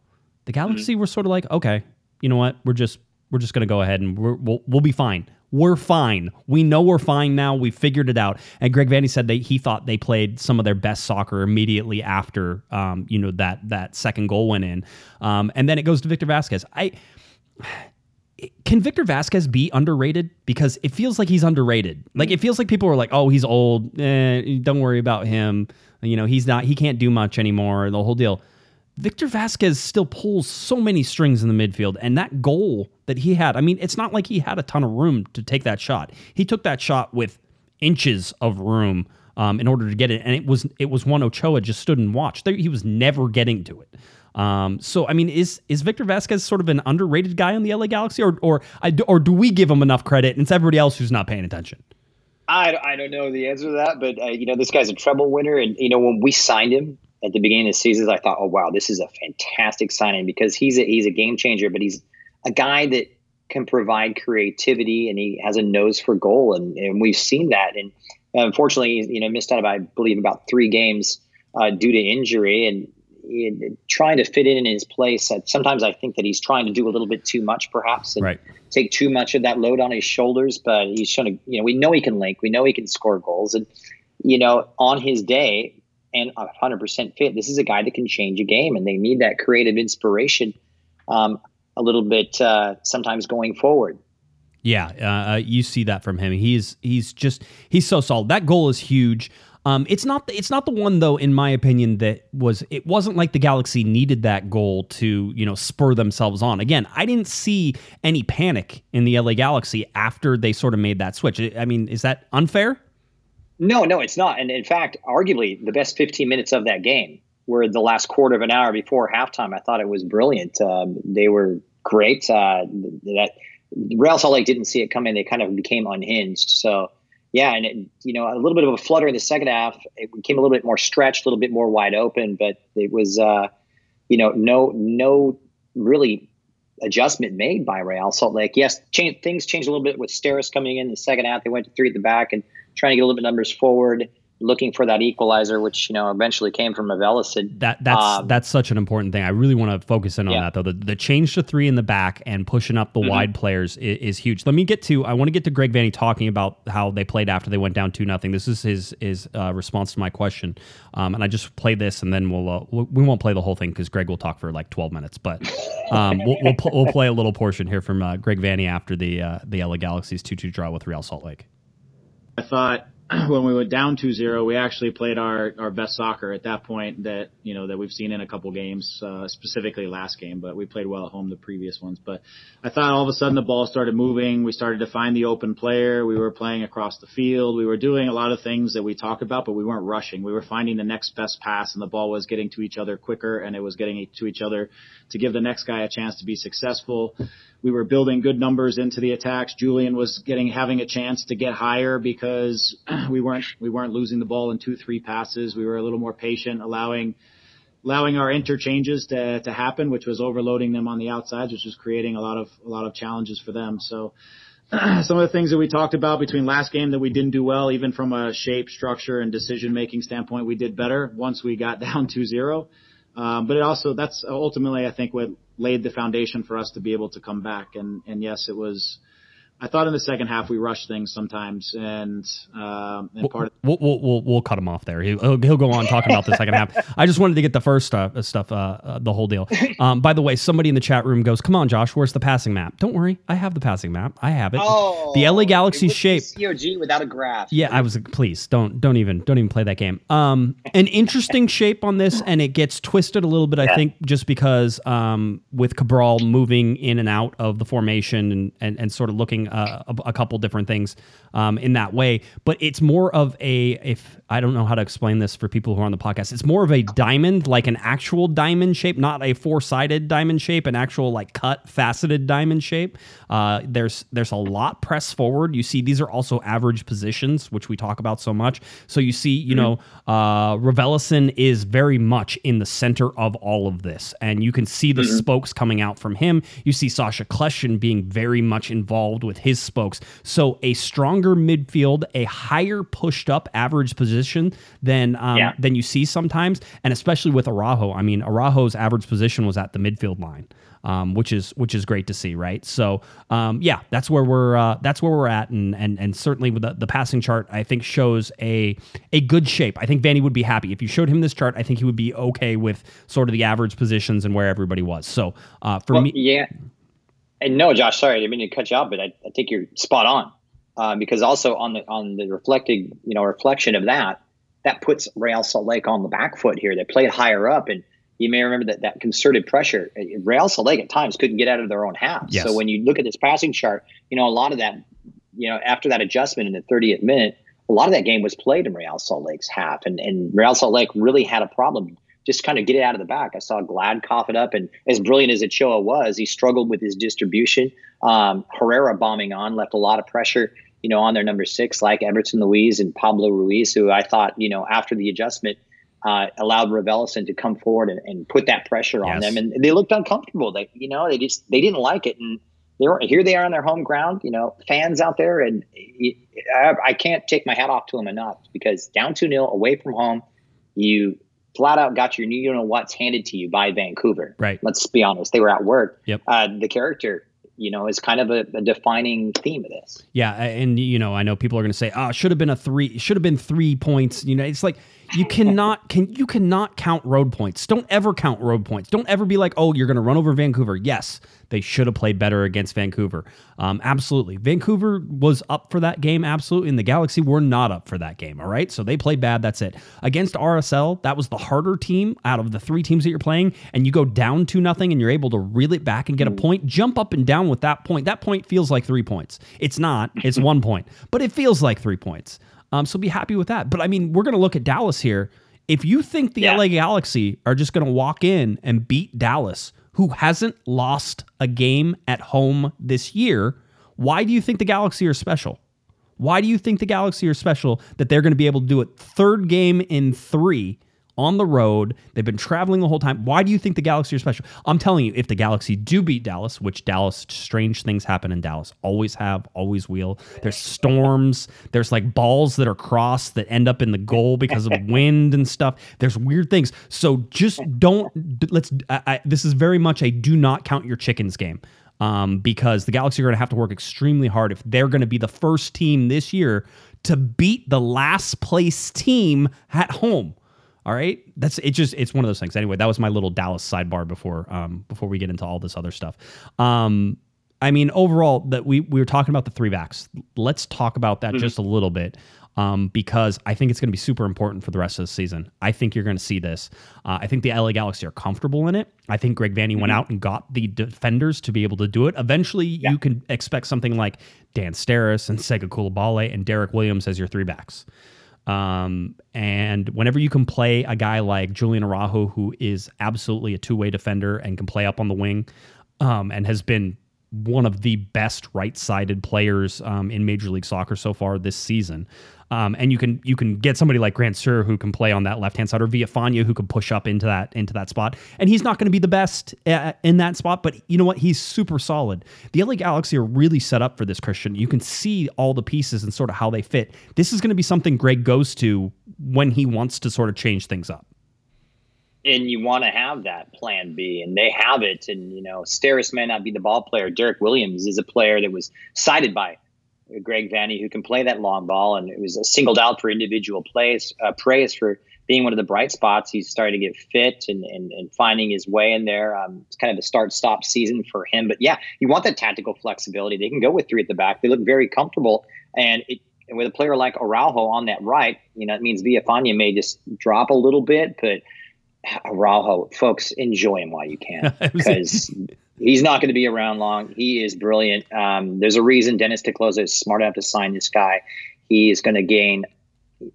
the Galaxy were sort of like, okay, you know what, we're just we're just going to go ahead and we're, we'll we'll be fine. We're fine. We know we're fine now. We figured it out. And Greg Vanney said that he thought they played some of their best soccer immediately after, um, you know that that second goal went in, um, and then it goes to Victor Vasquez. I can Victor Vasquez be underrated? Because it feels like he's underrated. Like it feels like people are like, "Oh, he's old. Eh, don't worry about him. You know, he's not. He can't do much anymore." The whole deal. Victor Vasquez still pulls so many strings in the midfield, and that goal that he had. I mean, it's not like he had a ton of room to take that shot. He took that shot with inches of room um, in order to get it, and it was it was one Ochoa just stood and watched. There, he was never getting to it. Um, so I mean, is is Victor Vasquez sort of an underrated guy on the LA Galaxy, or or or do we give him enough credit and it's everybody else who's not paying attention? I, I don't know the answer to that, but uh, you know this guy's a treble winner, and you know when we signed him at the beginning of the season, I thought, oh wow, this is a fantastic signing because he's a he's a game changer, but he's a guy that can provide creativity and he has a nose for goal, and, and we've seen that. And unfortunately, you know, missed out, I believe, about three games uh, due to injury, and trying to fit in in his place. Sometimes I think that he's trying to do a little bit too much, perhaps, and right. take too much of that load on his shoulders. But he's trying to, you know, we know he can link, we know he can score goals, and you know, on his day and 100% fit, this is a guy that can change a game, and they need that creative inspiration um, a little bit uh, sometimes going forward. Yeah, uh, uh you see that from him. He's he's just he's so solid. That goal is huge. Um, it's not it's not the one though, in my opinion, that was it wasn't like the Galaxy needed that goal to you know spur themselves on. Again, I didn't see any panic in the LA Galaxy after they sort of made that switch. I mean, is that unfair? No, no, it's not. And in fact, arguably the best 15 minutes of that game were the last quarter of an hour before halftime. I thought it was brilliant. Um, they were great. Uh, that Real Salt Lake didn't see it coming. They kind of became unhinged. So yeah, and it, you know, a little bit of a flutter in the second half. It became a little bit more stretched, a little bit more wide open, but it was, uh, you know, no, no really adjustment made by Real Salt Lake. Yes, change, things changed a little bit with Steres coming in the second half. They went to three at the back and trying to get a little bit numbers forward looking for that equalizer, which you know eventually came from Avelis. That that's um, that's such an important thing. I really want to focus in on yeah. that though. The, the change to three in the back and pushing up the mm-hmm. wide players is, is, huge. Let me get to. I want to get to Greg Vanney talking about how they played after they went down two nothing. This is his his uh, response to my question, um, and I just play this and then we'll uh, we won't play the whole thing because Greg will talk for like twelve minutes, but um, we'll we'll, pl- we'll, play a little portion here from uh, Greg Vanney after the uh, the LA Galaxy's two two draw with Real Salt Lake. I thought when we went down 2-0, we actually played our, our best soccer at that point that, you know, that we've seen in a couple games, uh, specifically last game, but we played well at home the previous ones. But I thought all of a sudden the ball started moving. We started to find the open player. We were playing across the field. We were doing a lot of things that we talk about, but we weren't rushing. We were finding the next best pass and the ball was getting to each other quicker and it was getting to each other to give the next guy a chance to be successful we were building good numbers into the attacks. Julian was getting having a chance to get higher because we weren't we weren't losing the ball in two three passes. We were a little more patient, allowing allowing our interchanges to happen, which was overloading them on the outsides, which was creating a lot of a lot of challenges for them. So. some of the things that we talked about between last game that we didn't do well, even from a shape, structure, and decision making standpoint, we did better once we got down 2-0. Um, but it also that's ultimately I think what laid the foundation for us to be able to come back. And, and yes, it was, I thought in the second half we rushed things sometimes, and, um, and part. We'll, we'll, we'll, we'll cut him off there. He'll, he'll go on talking about the second half. I just wanted to get the first uh, stuff, uh, uh, the whole deal. Um, by the way, somebody in the chat room goes, "Come on, Josh, where's the passing map?" Don't worry, I have the passing map. I have it. Oh, the LA Galaxy shape. COG without a graph. Yeah, I was. Please don't don't even don't even play that game. Um, an interesting shape on this, and it gets twisted a little bit. Yeah. I think just because um, with Cabral moving in and out of the formation and and, and sort of looking doing uh, a, a, couple different things um, in that way. But it's more of a if I don't know how to explain this for people who are on the podcast. It's more of a diamond, like an actual diamond shape, not a four sided diamond shape, an actual like cut faceted diamond shape. Uh, there's there's a lot pressed forward. You see, these are also average positions, which we talk about so much. So you see, you mm-hmm. know, uh, Raveloson is very much in the center of all of this, and you can see the mm-hmm. spokes coming out from him. You see Sacha Kljestan being very much involved with his spokes. So a stronger midfield, a higher pushed up average position than um, yeah. than you see sometimes, and especially with Araujo. I mean, Araujo's average position was at the midfield line um, which is which is great to see, right? So um, yeah, that's where we're uh, that's where we're at, and and and certainly with the, the passing chart, I think shows a a good shape. I think Vanney would be happy if you showed him this chart. I think he would be okay with sort of the average positions and where everybody was. So uh, for well, me, yeah. And no, Josh, sorry, I didn't mean to cut you off, but I, I think you're spot on. Uh, because also on the on the reflecting, you know, reflection of that, that puts Real Salt Lake on the back foot here. They played higher up, and you may remember that that concerted pressure. Uh, Real Salt Lake at times couldn't get out of their own half. Yes. So when you look at this passing chart, you know a lot of that, you know, after that adjustment in the 30th minute, a lot of that game was played in Real Salt Lake's half, and and Real Salt Lake really had a problem just kind of get it out of the back. I saw Glad cough it up, and as brilliant as Ochoa was, he struggled with his distribution. Um, Herrera bombing on left a lot of pressure, you know, on their number six, like Everton Luiz and Pablo Ruiz, who I thought, you know, after the adjustment uh, allowed Raveloson to come forward and, and put that pressure on yes. them, and they looked uncomfortable. They, you know, they just they didn't like it, and they were here. They are on their home ground. You know, fans out there, and I, I can't take my hat off to them enough because down two 0 away from home, you flat out got your new you know what's handed to you by Vancouver. Right. Let's be honest, they were at work. Yep. Uh, the character you know, is kind of a, a, defining theme of this. Yeah, and you know, I know people are going to say, "Oh, should have been a three, should have been three points." You know, it's like you cannot can you cannot count road points. Don't ever count road points. Don't ever be like, "Oh, you're going to run over Vancouver." Yes, they should have played better against Vancouver. Um, absolutely, Vancouver was up for that game. Absolutely, and the Galaxy were not up for that game. All right, so they played bad. That's it. Against RSL, that was the harder team out of the three teams that you're playing, and you go down to nothing, and you're able to reel it back and get a mm. point. Jump up and down with that point. That point feels like three points. It's not. It's one point, but it feels like three points. Um, so be happy with that. But I mean, we're going to look at Dallas here. If you think the yeah. LA Galaxy are just going to walk in and beat Dallas, who hasn't lost a game at home this year, why do you think the Galaxy are special? Why do you think the Galaxy are special that they're going to be able to do it third game in three on the road. They've been traveling the whole time. Why do you think the Galaxy are special? I'm telling you, if the Galaxy do beat Dallas, which Dallas, strange things happen in Dallas, always have, always will. There's storms. There's like balls that are crossed that end up in the goal because of wind and stuff. There's weird things. So just don't. Let's. I, I, this is very much a do not count your chickens game. Um, because the Galaxy are going to have to work extremely hard if they're going to be the first team this year to beat the last place team at home. All right, that's it. Just it's one of those things. Anyway, that was my little Dallas sidebar before um, before we get into all this other stuff. Um, I mean, overall, that we we were talking about the three backs. Let's talk about that mm-hmm. just a little bit. Um, because I think it's going to be super important for the rest of the season. I think you're going to see this. Uh, I think the LA Galaxy are comfortable in it. I think Greg Vanney mm-hmm. went out and got the defenders to be able to do it. Eventually, yeah. you can expect something like Dan Steres and Sega Coulibaly and Derrick Williams as your three backs. Um, and whenever you can play a guy like Julian Araujo, who is absolutely a two way defender and can play up on the wing, um, and has been one of the best right sided players um, in Major League Soccer so far this season. Um, and you can you can get somebody like Grandsir who can play on that left hand side, or Villafaña who can push up into that into that spot. And he's not going to be the best uh, in that spot, but you know what? He's super solid. The LA Galaxy are really set up for this, Christian. You can see all the pieces and sort of how they fit. This is going to be something Greg goes to when he wants to sort of change things up and you want to have that plan B, and they have it. And you know, Steres may not be the ball player. Derrick Williams is a player that was cited by Greg Vanney, who can play that long ball, and it was singled out for individual plays, uh, praise for being one of the bright spots. He's starting to get fit and, and, and finding his way in there. Um, it's kind of a start-stop season for him. But yeah, you want that tactical flexibility. They can go with three at the back. They look very comfortable, and it, with a player like Araujo on that right, you know, it means Villafaña may just drop a little bit, but Araujo, folks, enjoy him while you can because he's not going to be around long. He is brilliant. Um, there's a reason Dennis te Kloese is smart enough to sign this guy. He is going to gain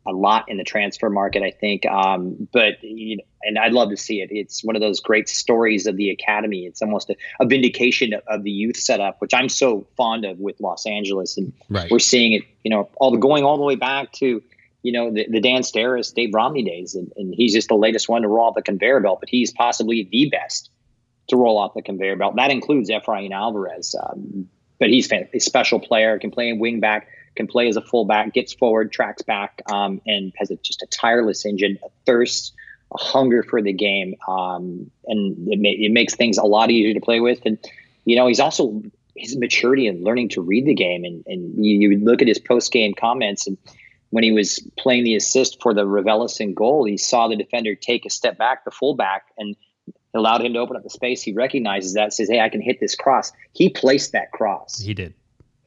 a lot in the transfer market, I think. Um, but you know, and I'd love to see it. It's one of those great stories of the academy. It's almost a, a vindication of, of, the youth setup, which I'm so fond of with Los Angeles, and right. we're seeing it. You know, all the going all the way back to you know the, the Dan Steres, Dave Romney days, and, and he's just the latest one to roll off the conveyor belt. But he's possibly the best to roll off the conveyor belt. That includes Efrain Alvarez, um, but he's a special player, can play in wing back can play as a fullback, gets forward, tracks back, um, and has a, just a tireless engine, a thirst, a hunger for the game, um, and it, ma- it makes things a lot easier to play with. And you know, he's also his maturity and learning to read the game. And, and you, you look at his post game comments, and when he was playing the assist for the Raveloson goal, he saw the defender take a step back, the fullback, and allowed him to open up the space. He recognizes that, says, "Hey, I can hit this cross." He placed that cross. He did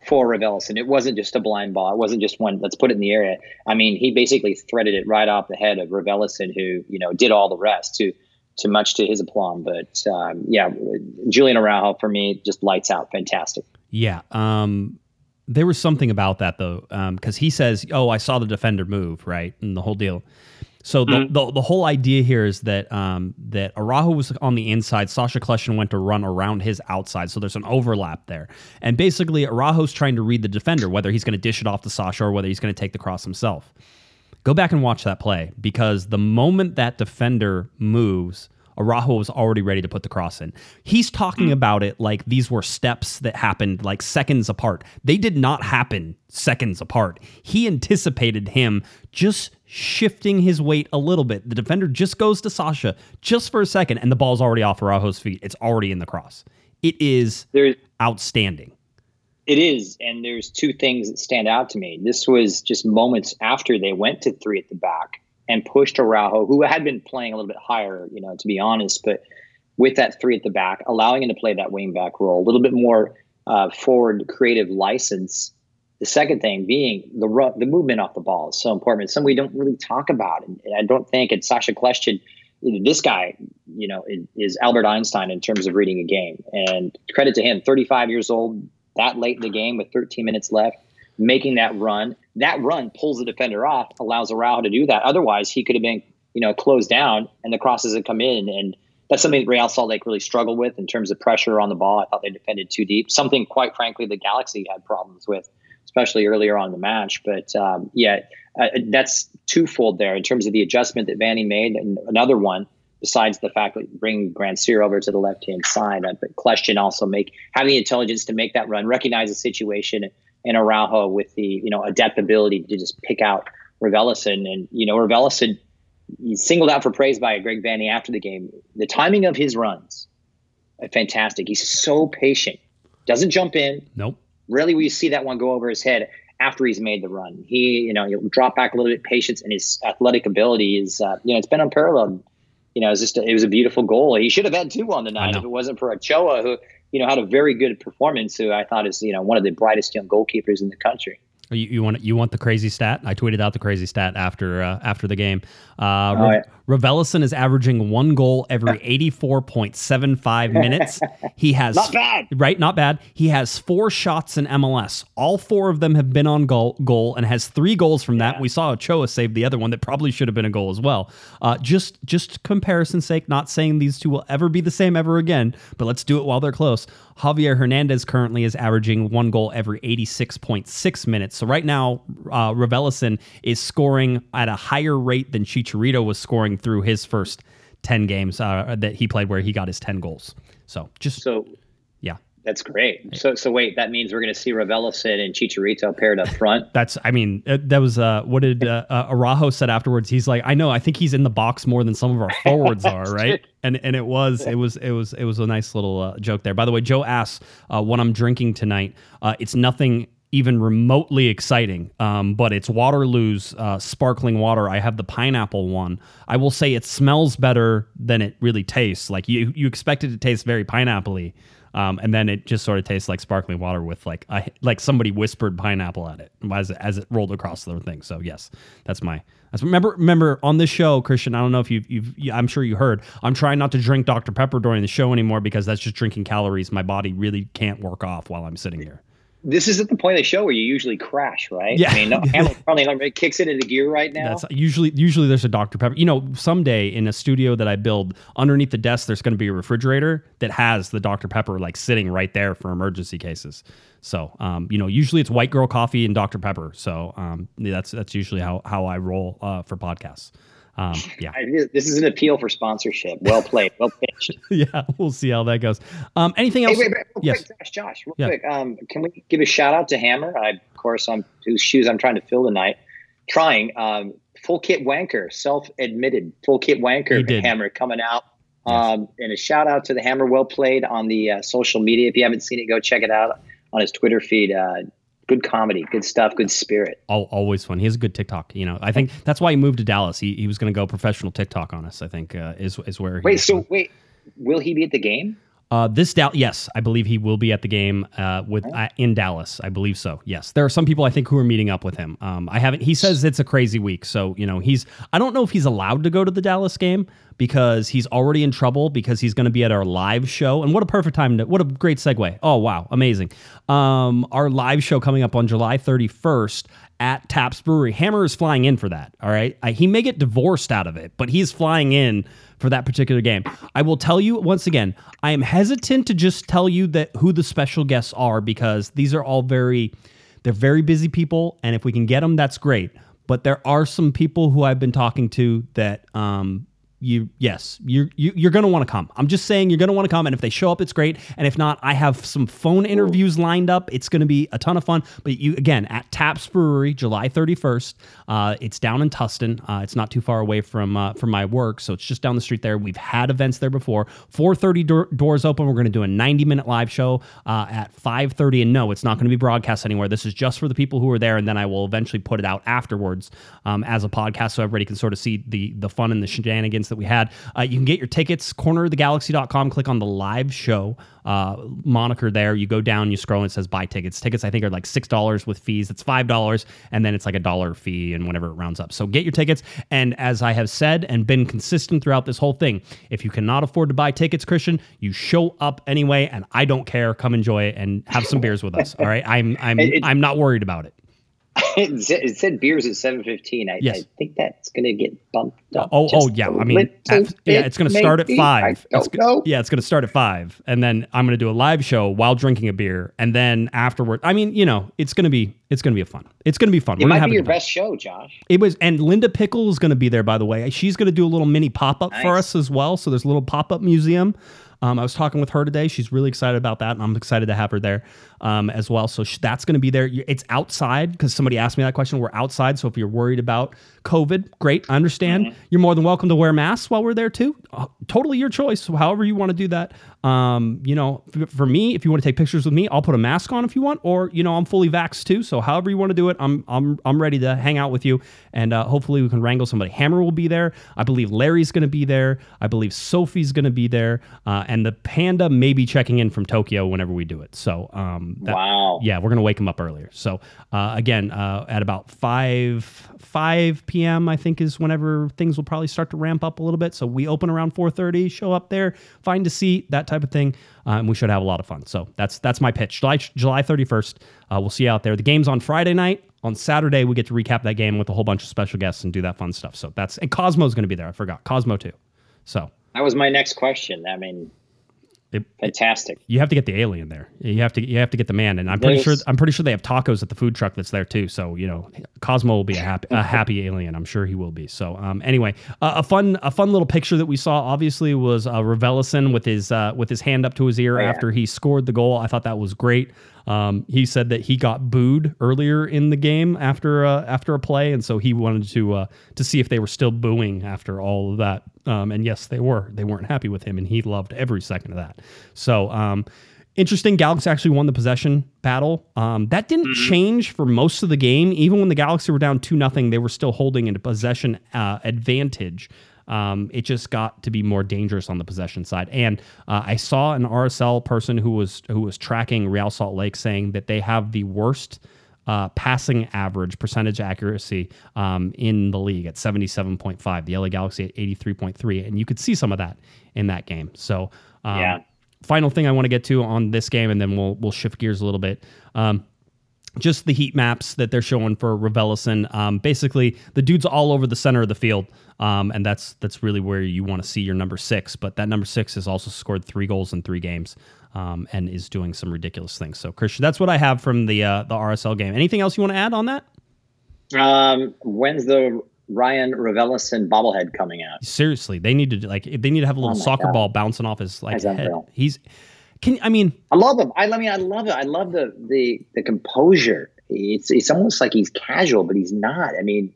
for Raveloson. It wasn't just a blind ball. It wasn't just one, let's put it in the area. I mean, he basically threaded it right off the head of Raveloson, who, you know, did all the rest to, to much to his aplomb. But um, yeah, Julian Araujo for me just lights out. Fantastic. Yeah. Um, there was something about that though, because um, he says, "Oh, I saw the defender move," right, and the whole deal. So the, mm-hmm. the, the whole idea here is that um, that Araujo was on the inside. Sacha Kljestan went to run around his outside, so there's an overlap there. And basically, Araujo's trying to read the defender, whether he's going to dish it off to Sacha or whether he's going to take the cross himself. Go back and watch that play because the moment that defender moves, Araujo was already ready to put the cross in. He's talking hmm. about it like these were steps that happened like seconds apart. They did not happen seconds apart. He anticipated him just shifting his weight a little bit. The defender just goes to Sacha just for a second, and the ball's already off Araujo's feet. It's already in the cross. It is there's, outstanding. It is, and there's two things that stand out to me. This was just moments after they went to three at the back and pushed Araujo, who had been playing a little bit higher, you know, to be honest, but with that three at the back, allowing him to play that wing back role, a little bit more uh, forward creative license. The second thing being the ru- the movement off the ball is so important. It's something we don't really talk about, and, I don't think it's Sacha Kljestan. This guy, you know, is, is Albert Einstein in terms of reading a game. And credit to him, 35 years old, that late in the game with 13 minutes left, making that run. That run pulls the defender off, allows Araujo to do that. Otherwise, he could have been, you know, closed down and the crosses had come in. And that's something Real Salt Lake really struggled with in terms of pressure on the ball. I thought they defended too deep. Something, quite frankly, the Galaxy had problems with, especially earlier on the match. But um, yeah, uh, that's twofold there in terms of the adjustment that Vanney made, and another one besides the fact that bring Grandsir over to the left hand side. Uh, but Kljestan also make having the intelligence to make that run, recognize the situation, and Araujo with the you know adaptability to just pick out Raveloson. And you know Raveloson, he's singled out for praise by Greg Vanney after the game. The timing of his runs, fantastic. He's so patient, doesn't jump in. Nope. Rarely will you see that one go over his head after he's made the run. He you know he'll drop back a little bit. Patience and his athletic ability is uh, you know it's been unparalleled. You know, it's just a, it was a beautiful goal. He should have had two on the night if it wasn't for Ochoa, who you know, had a very good performance. Who I thought is, you know, one of the brightest young goalkeepers in the country. You, you, want you want the crazy stat? I tweeted out the crazy stat after uh, after the game. Uh, yeah. Raveloson is averaging one goal every 84.75 minutes. He has not bad, right? Not bad. He has four shots in MLS. All four of them have been on goal, goal and has three goals from that. Yeah. We saw Ochoa save the other one that probably should have been a goal as well. Uh, just just comparison's sake, not saying these two will ever be the same ever again, but let's do it while they're close. Javier Hernandez currently is averaging one goal every 86.6 minutes. So right now, uh, is scoring at a higher rate than Chicharito was scoring through his first 10 games uh, that he played where he got his 10 goals. So just so yeah. That's great. So, so wait, that means we're going to see Raveloson and Chicharito paired up front. That's, I mean, uh, that was uh, what did uh, uh, Araujo said afterwards? He's like, I know, I think he's in the box more than some of our forwards are, right? And and it was, it was, it was, it was a nice little uh, joke there. By the way, Joe asks uh, what I'm drinking tonight. Uh, it's nothing even remotely exciting. Um, but it's Waterloo's uh, sparkling water. I have the pineapple one. I will say it smells better than it really tastes. Like you, you expect it to taste very pineappley. Um, and then it just sort of tastes like sparkling water with like a, like somebody whispered pineapple at it as it, as it rolled across the thing. So yes, that's my that's remember remember on this show, Christian. I don't know if you've, you've I'm sure you heard. I'm trying not to drink Dr Pepper during the show anymore because that's just drinking calories. My body really can't work off while I'm sitting here this is at the point of the show where you usually crash, right? Yeah. I mean, no, probably like, kicks it into gear right now. That's usually usually there's a Dr Pepper. You know, someday in a studio that I build, underneath the desk there's going to be a refrigerator that has the Dr Pepper like sitting right there for emergency cases. So, um, you know, usually it's white girl coffee and Dr Pepper. So, um, that's that's usually how how I roll uh, for podcasts. Um, yeah. I, this is an appeal for sponsorship. Well played. Well pitched. yeah, we'll see how that goes. Um, anything else? Hey, wait, wait, yes. quick, Josh, Josh, real Yeah. quick. Um, can we give a shout out to Hammer? I, of course, I'm whose shoes I'm trying to fill tonight. Trying um, full kit wanker, self-admitted full kit wanker. Hammer coming out. Um, and a shout out to the Hammer. Well played on the uh, social media. If you haven't seen it, go check it out on his Twitter feed. Uh, good comedy, good stuff, good spirit. Al always fun. He has a good TikTok. You know, I think that's why he moved to Dallas. He, he was going to go professional TikTok on us. I think uh, is is where. He Wait, so wait, will he be at the game? Uh, this Dal- yes, I believe he will be at the game uh, with uh, in Dallas. I believe so. Yes, there are some people I think who are meeting up with him. Um, I haven't. He says it's a crazy week, so you know he's. I don't know if he's allowed to go to the Dallas game because he's already in trouble because he's going to be at our live show. And what a perfect time to. What a great segue. Oh wow, amazing. Um, our live show coming up on July 31st at Taps Brewery. Hammer is flying in for that. All right, uh, he may get divorced out of it, but he's flying in for that particular game. I will tell you once again, I am hesitant to just tell you that who the special guests are because these are all very they're very busy people and if we can get them that's great. But there are some people who I've been talking to that um you yes you're you, you're gonna want to come. I'm just saying you're gonna want to come and if they show up it's great and if not i have some phone interviews lined up. It's gonna be a ton of fun but you again at taps brewery july 31st uh, it's down in tustin uh, it's not too far away from uh, from my work so it's just down the street there. We've had events there before. 4.30 door, doors open we're gonna do a 90 minute live show uh, at 5.30 and no it's not gonna be broadcast anywhere. This is just for the people who are there and then i will eventually put it out afterwards um, as a podcast so everybody can sort of see the the fun and the shenanigans that we had. Uh, you can get your tickets, cornerofthegalaxy.com, click on the live show uh, moniker there. You go down, you scroll, and it says buy tickets. Tickets, I think, are like $6 with fees. It's $5, and then it's like a dollar fee and whenever it rounds up. So get your tickets. And as I have said and been consistent throughout this whole thing, if you cannot afford to buy tickets, Christian, you show up anyway, and I don't care. Come enjoy it and have some beers with us. All right. I'm I'm it- I'm not worried about it. it, said, beers at seven fifteen. I, Yes. I think that's going to get bumped up. Oh, oh yeah. I mean, at- yeah, it's going to start at five. It's don't go- know. Yeah, it's going to start at five, and then I'm going to do a live show while drinking a beer, and then afterward, I mean, you know, it's going to be it's going to be a fun. It's going to be fun. It We're might be your best show, Josh. It was, and Linda Pickle is going to be there. By the way, she's going to do a little mini pop up for us as well. So there's a little pop up museum. Um, I was talking with her today. She's really excited about that, and I'm excited to have her there um, as well. So sh- that's going to be there. It's outside because somebody asked me that question. We're outside, so if you're worried about COVID, great, I understand. You're more than welcome to wear masks while we're there too. Uh, totally your choice. However you want to do that. Um, you know, f- for me, if you want to take pictures with me, I'll put a mask on if you want, or you know, I'm fully vaxxed too. So however you want to do it, I'm I'm I'm ready to hang out with you, and uh, hopefully we can wrangle somebody. Hammer will be there. I believe Larry's going to be there. I believe Sophie's going to be there, uh, and the panda may be checking in from Tokyo whenever we do it. So um, that- Wow. yeah, we're gonna wake him up earlier. So uh, again, uh, at about five five p.m. I think is whenever things will probably start to ramp up a little bit. So we open around four thirty. Show up there, find a seat, that type of thing, uh, and we should have a lot of fun. So that's that's my pitch. July July thirty first. Uh, we'll see you out there. The game's on Friday night. On Saturday, we get to recap that game with a whole bunch of special guests and do that fun stuff. So that's and Cosmo's going to be there. I forgot Cosmo too. So That was my next question. I mean, it, fantastic. you have to get the alien there. You have to you have to get the man, and I'm pretty sure I'm pretty sure they have tacos at the food truck that's there too. So you know, Cosmo will be a happy a happy alien. I'm sure he will be. So um, anyway, uh, a fun a fun little picture that we saw obviously was uh, Raveloson with his uh, with his hand up to his ear yeah. after he scored the goal. I thought that was great. Um, he said that he got booed earlier in the game after uh, after a play, and so he wanted to uh, to see if they were still booing after all of that. Um, and yes, they were. They weren't happy with him, and he loved every second of that. So. Um, Interesting. Galaxy actually won the possession battle. Um, that didn't change for most of the game. Even when the Galaxy were down two nothing, they were still holding a possession uh, advantage um, it just got to be more dangerous on the possession side. And uh, I saw an RSL person who was who was tracking Real Salt Lake saying that they have the worst uh, passing average percentage accuracy um, in the league at 77.5. The LA Galaxy at 83.3, and you could see some of that in that game. So um, Yeah. Final thing I want to get to on this game, and then we'll we'll shift gears a little bit. Um, just the heat maps that they're showing for Raveloson. Um, basically, the dude's all over the center of the field, um, and that's that's really where you want to see your number six. But that number six has also scored three goals in three games, um, and is doing some ridiculous things. So, Christian, that's what I have from the uh, the RSL game. Anything else you want to add on that? Um, when's the Ryan Raveloson bobblehead coming out? Seriously, they need to like they need to have a little Oh soccer God. ball bouncing off his like head. He's can I mean I love him. I, I mean, I love it. I love the the the composure. It's it's almost like he's casual, but he's not. I mean,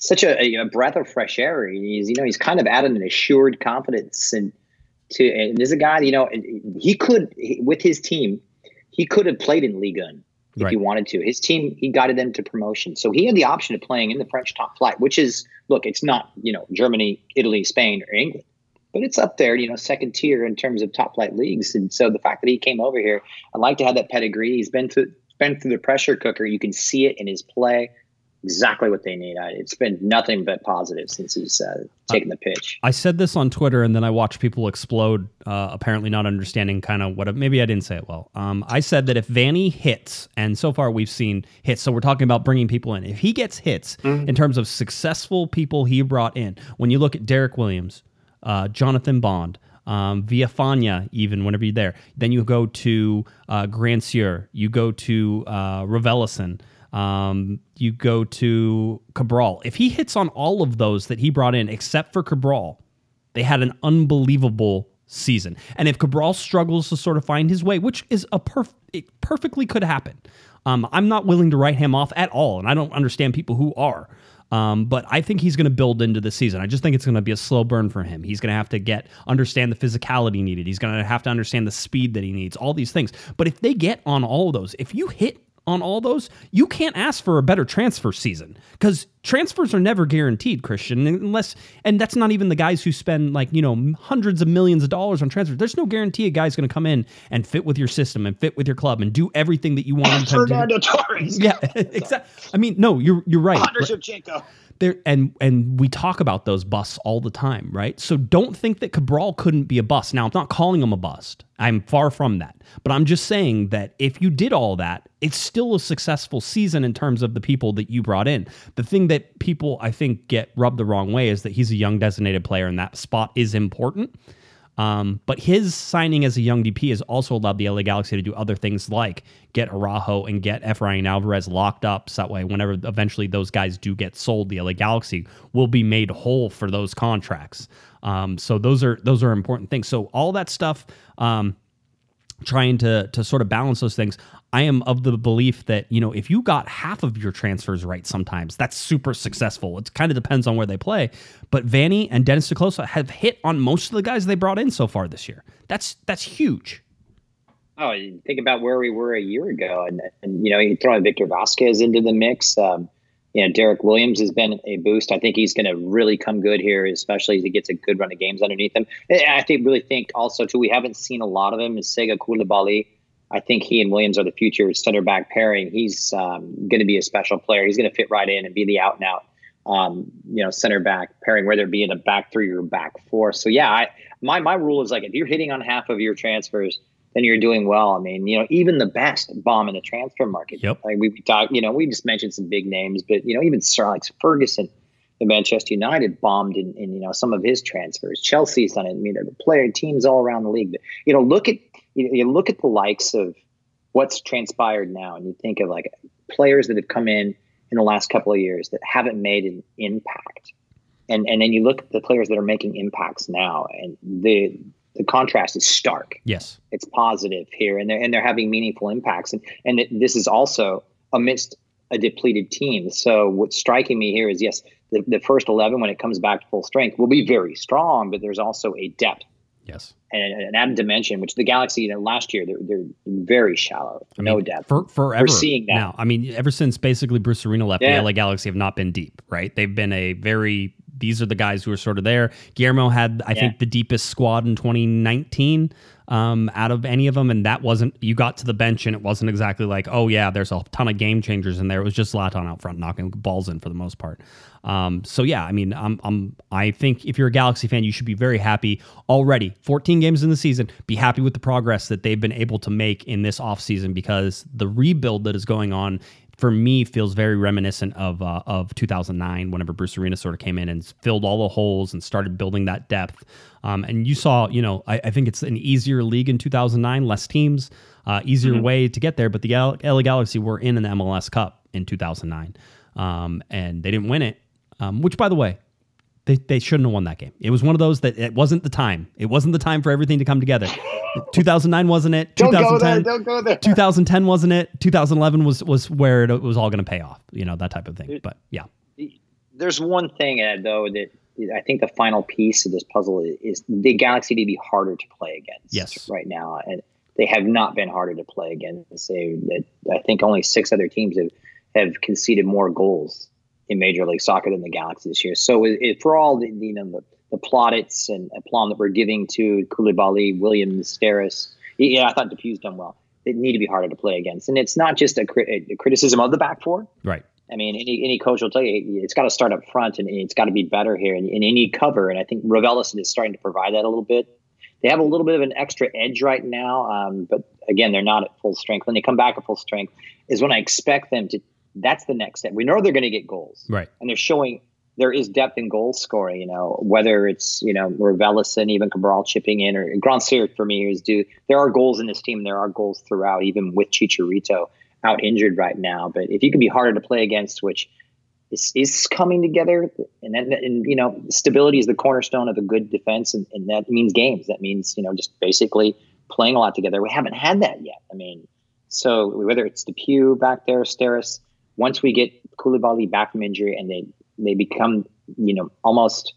such a, a breath of fresh air. He's you know he's kind of added an assured confidence and to and there's a guy you know he could with his team he could have played in Ligue 1 if Right. he wanted to. His team he guided them to promotion, so he had the option of playing in the French top flight, which is look, it's not you know Germany, Italy, Spain, or England but it's up there, you know, second tier in terms of top flight leagues. And so the fact that he came over here, I like to have that pedigree. He's been through been through the pressure cooker. You can see it in his play. Exactly what they need. I, it's been nothing but positive since he's uh, taken the pitch. I said this on Twitter, and then I watched people explode, uh, apparently not understanding kind of what. Maybe I didn't say it well. Um, I said that if Vanney hits, and so far we've seen hits, so we're talking about bringing people in. If he gets hits in terms of successful people he brought in, when you look at Derrick Williams, uh, Jonathan Bond, um, Villafaña, even whenever you're there, then you go to uh, Grandsir, you go to uh, Raveloson. Um, you go to Cabral. If he hits on all of those that he brought in, except for Cabral, they had an unbelievable season. And if Cabral struggles to sort of find his way, which is a perf- it perfectly could happen, um, I'm not willing to write him off at all, and I don't understand people who are. Um, but I think he's going to build into the season. I just think it's going to be a slow burn for him. He's going to have to get understand the physicality needed. He's going to have to understand the speed that he needs. All these things. But if they get on all of those, if you hit on all those, you can't ask for a better transfer season because transfers are never guaranteed, Christian, unless, and that's not even the guys who spend like, you know, hundreds of millions of dollars on transfers. There's no guarantee a guy's going to come in and fit with your system and fit with your club and do everything that you want him to do. Torres. Yeah, exactly. I mean, no, you're you're right. Hunter Shevchenko. There and and we talk about those busts all the time, right? So don't think that Cabral couldn't be a bust. Now, I'm not calling him a bust. I'm far from that. But I'm just saying that if you did all that, it's still a successful season in terms of the people that you brought in. The thing that people I think get rubbed the wrong way is that he's a young designated player and that spot is important. Um, but his signing as a young DP has also allowed the LA Galaxy to do other things like get Araujo and get Efrain Alvarez locked up. So that way, whenever eventually those guys do get sold, the LA Galaxy will be made whole for those contracts. Um, so those are those are important things. So all that stuff. Um, trying to to sort of balance those things. I am of the belief that you know if you got half of your transfers right, sometimes that's super successful. It kind of depends on where they play. But Vanney and Dennis te Kloese have hit on most of the guys they brought in so far this year. That's that's huge. Oh, think about where we were a year ago, and, and you know, you throw Victor Vasquez into the mix. Um, you know, Derrick Williams has been a boost. I think he's going to really come good here, especially as he gets a good run of games underneath him. And I think really think also too, we haven't seen a lot of him is Sega Coulibaly. I think he and Williams are the future center back pairing. He's um, going to be a special player. He's going to fit right in and be the out and out, um, you know, center back pairing, whether it be in a back three or back four. So yeah, I, my my rule is like if you're hitting on half of your transfers, then you're doing well. I mean, you know, even the best bomb in the transfer market. Yep. Like we talked, you know, we just mentioned some big names, but you know, even Sir Alex Ferguson, the Manchester United bombed in, in you know some of his transfers. Chelsea's done it. I mean, the player teams all around the league. But, you know, look at you, know, you look at the likes of what's transpired now, and you think of like players that have come in in the last couple of years that haven't made an impact, and and then you look at the players that are making impacts now, and the the contrast is stark Yes. it's positive here and they're and they're having meaningful impacts and and it, this is also amidst a depleted team so what's striking me here is yes the, the first 11 when it comes back to full strength will be very strong but there's also a depth Yes. And an added dimension which the galaxy you know, last year they're, they're very shallow I no mean, depth For, forever. We're seeing that. now. I mean, ever since basically Bruce Arena left, Yeah. the LA Galaxy have not been deep, right? They've been a very these are the guys who are sort of there. Guillermo had, I Yeah. think, the deepest squad in 2019 um, out of any of them, and that wasn't. You got to the bench, and it wasn't exactly like, oh yeah, there's a ton of game changers in there. It was just Zlatan out front knocking balls in for the most part. Um, so yeah, I mean, I'm, I'm, I think if you're a Galaxy fan, you should be very happy already. 14 games in the season, be happy with the progress that they've been able to make in this offseason because the rebuild that is going on for me feels very reminiscent of uh, of 2009 whenever Bruce Arena sort of came in and filled all the holes and started building that depth. Um, and you saw, you know, I, I think it's an easier league in 2009, less teams, uh, easier way to get there. But the LA Galaxy were in an MLS Cup in 2009, um, and they didn't win it. Um, which, by the way, they, they shouldn't have won that game. It was one of those that it wasn't the time. It wasn't the time for everything to come together. 2009 wasn't it? Don't go there. 2010 Don't go there. 2010 wasn't it? 2011 was was where it was all going to pay off. You know that type of thing. But yeah, There's one thing, Ed, though, that I think the final piece of this puzzle is, is the Galaxy to be harder to play against. Yes. Right now, and they have not been harder to play against. They, that I think only six other teams have have conceded more goals in Major League Soccer than the Galaxy this year. So it, it, for all the you know the, the plaudits and aplomb that we're giving to Coulibaly, Williams, Steres, yeah, I thought DePuy's done well. They need to be harder to play against, and it's not just a, cri- a criticism of the back four. right. I mean, any any coach will tell you it's got to start up front and it's got to be better here, and, and you need cover. And I think Ravelis is starting to provide that a little bit. They have a little bit of an extra edge right now, um, but again, they're not at full strength. When they come back at full strength, is when I expect them to. That's the next step. We know they're going to get goals, Right. and they're showing there is depth in goal scoring. You know, whether it's you know Ravelis and even Cabral chipping in, or Grandsir for me is due. There are goals in this team. There are goals throughout, even with Chicharito out injured right now. But if you can be harder to play against, which is, is coming together, and then and you know stability is the cornerstone of a good defense, and, and that means games. That means you know just basically playing a lot together. We haven't had that yet. I mean, so whether it's Depew back there, Steris, once we get Coulibaly back from injury and they they become you know almost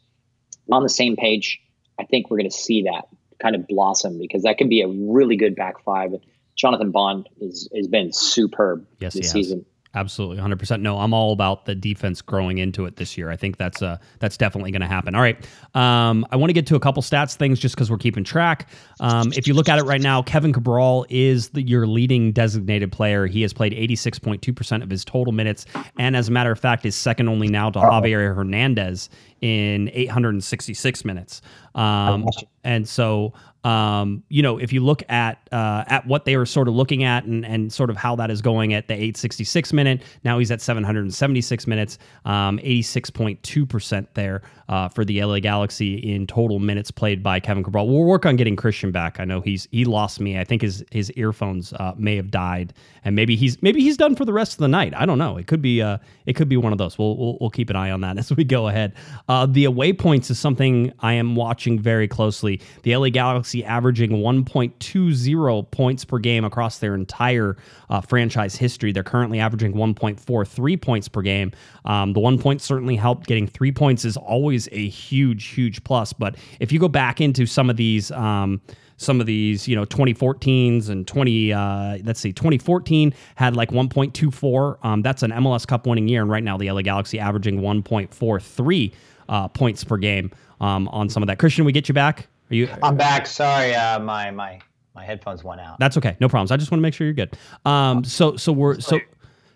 on the same page, I think we're going to see that kind of blossom because that could be a really good back five. Jonathan Bond is has been superb Yes, this season. Absolutely, 100%. No, I'm all about the defense growing into it this year. I think that's uh that's definitely going to happen. All right, um, I want to get to a couple stats things just because we're keeping track. Um, if you look at it right now, Kevin Cabral is the, your leading designated player. He has played 86.2% of his total minutes, and as a matter of fact, is second only now to Javier Hernandez in 866 minutes. Um, and so, um, you know, if you look at uh, at what they were sort of looking at and, and sort of how that is going at the 866 minute, now he's at 776 minutes, um, 86.2% there uh, for the LA Galaxy in total minutes played by Kevin Cabral. We'll work on getting Christian back. I know he's he lost me. I think his his earphones uh, may have died, and maybe he's maybe he's done for the rest of the night. I don't know. It could be uh it could be one of those. We'll we'll, we'll keep an eye on that as we go ahead. Uh, the away points is something I am watching very closely. The LA Galaxy averaging 1.20 points per game across their entire uh, franchise history. They're currently averaging 1.43 points per game. Um, the one point certainly helped. Getting three points is always a huge, huge plus. But if you go back into some of these, um, some of these, you know, 2014s and 20, uh, let's see, 2014 had like 1.24. Um, that's an MLS Cup winning year. And right now, the LA Galaxy averaging 1.43 uh, points per game um, on some of that. Christian, we get you back? Are you? I'm back. Sorry, uh, my my my headphones went out. That's okay. No problems. I just want to make sure you're good. Um, so so we're so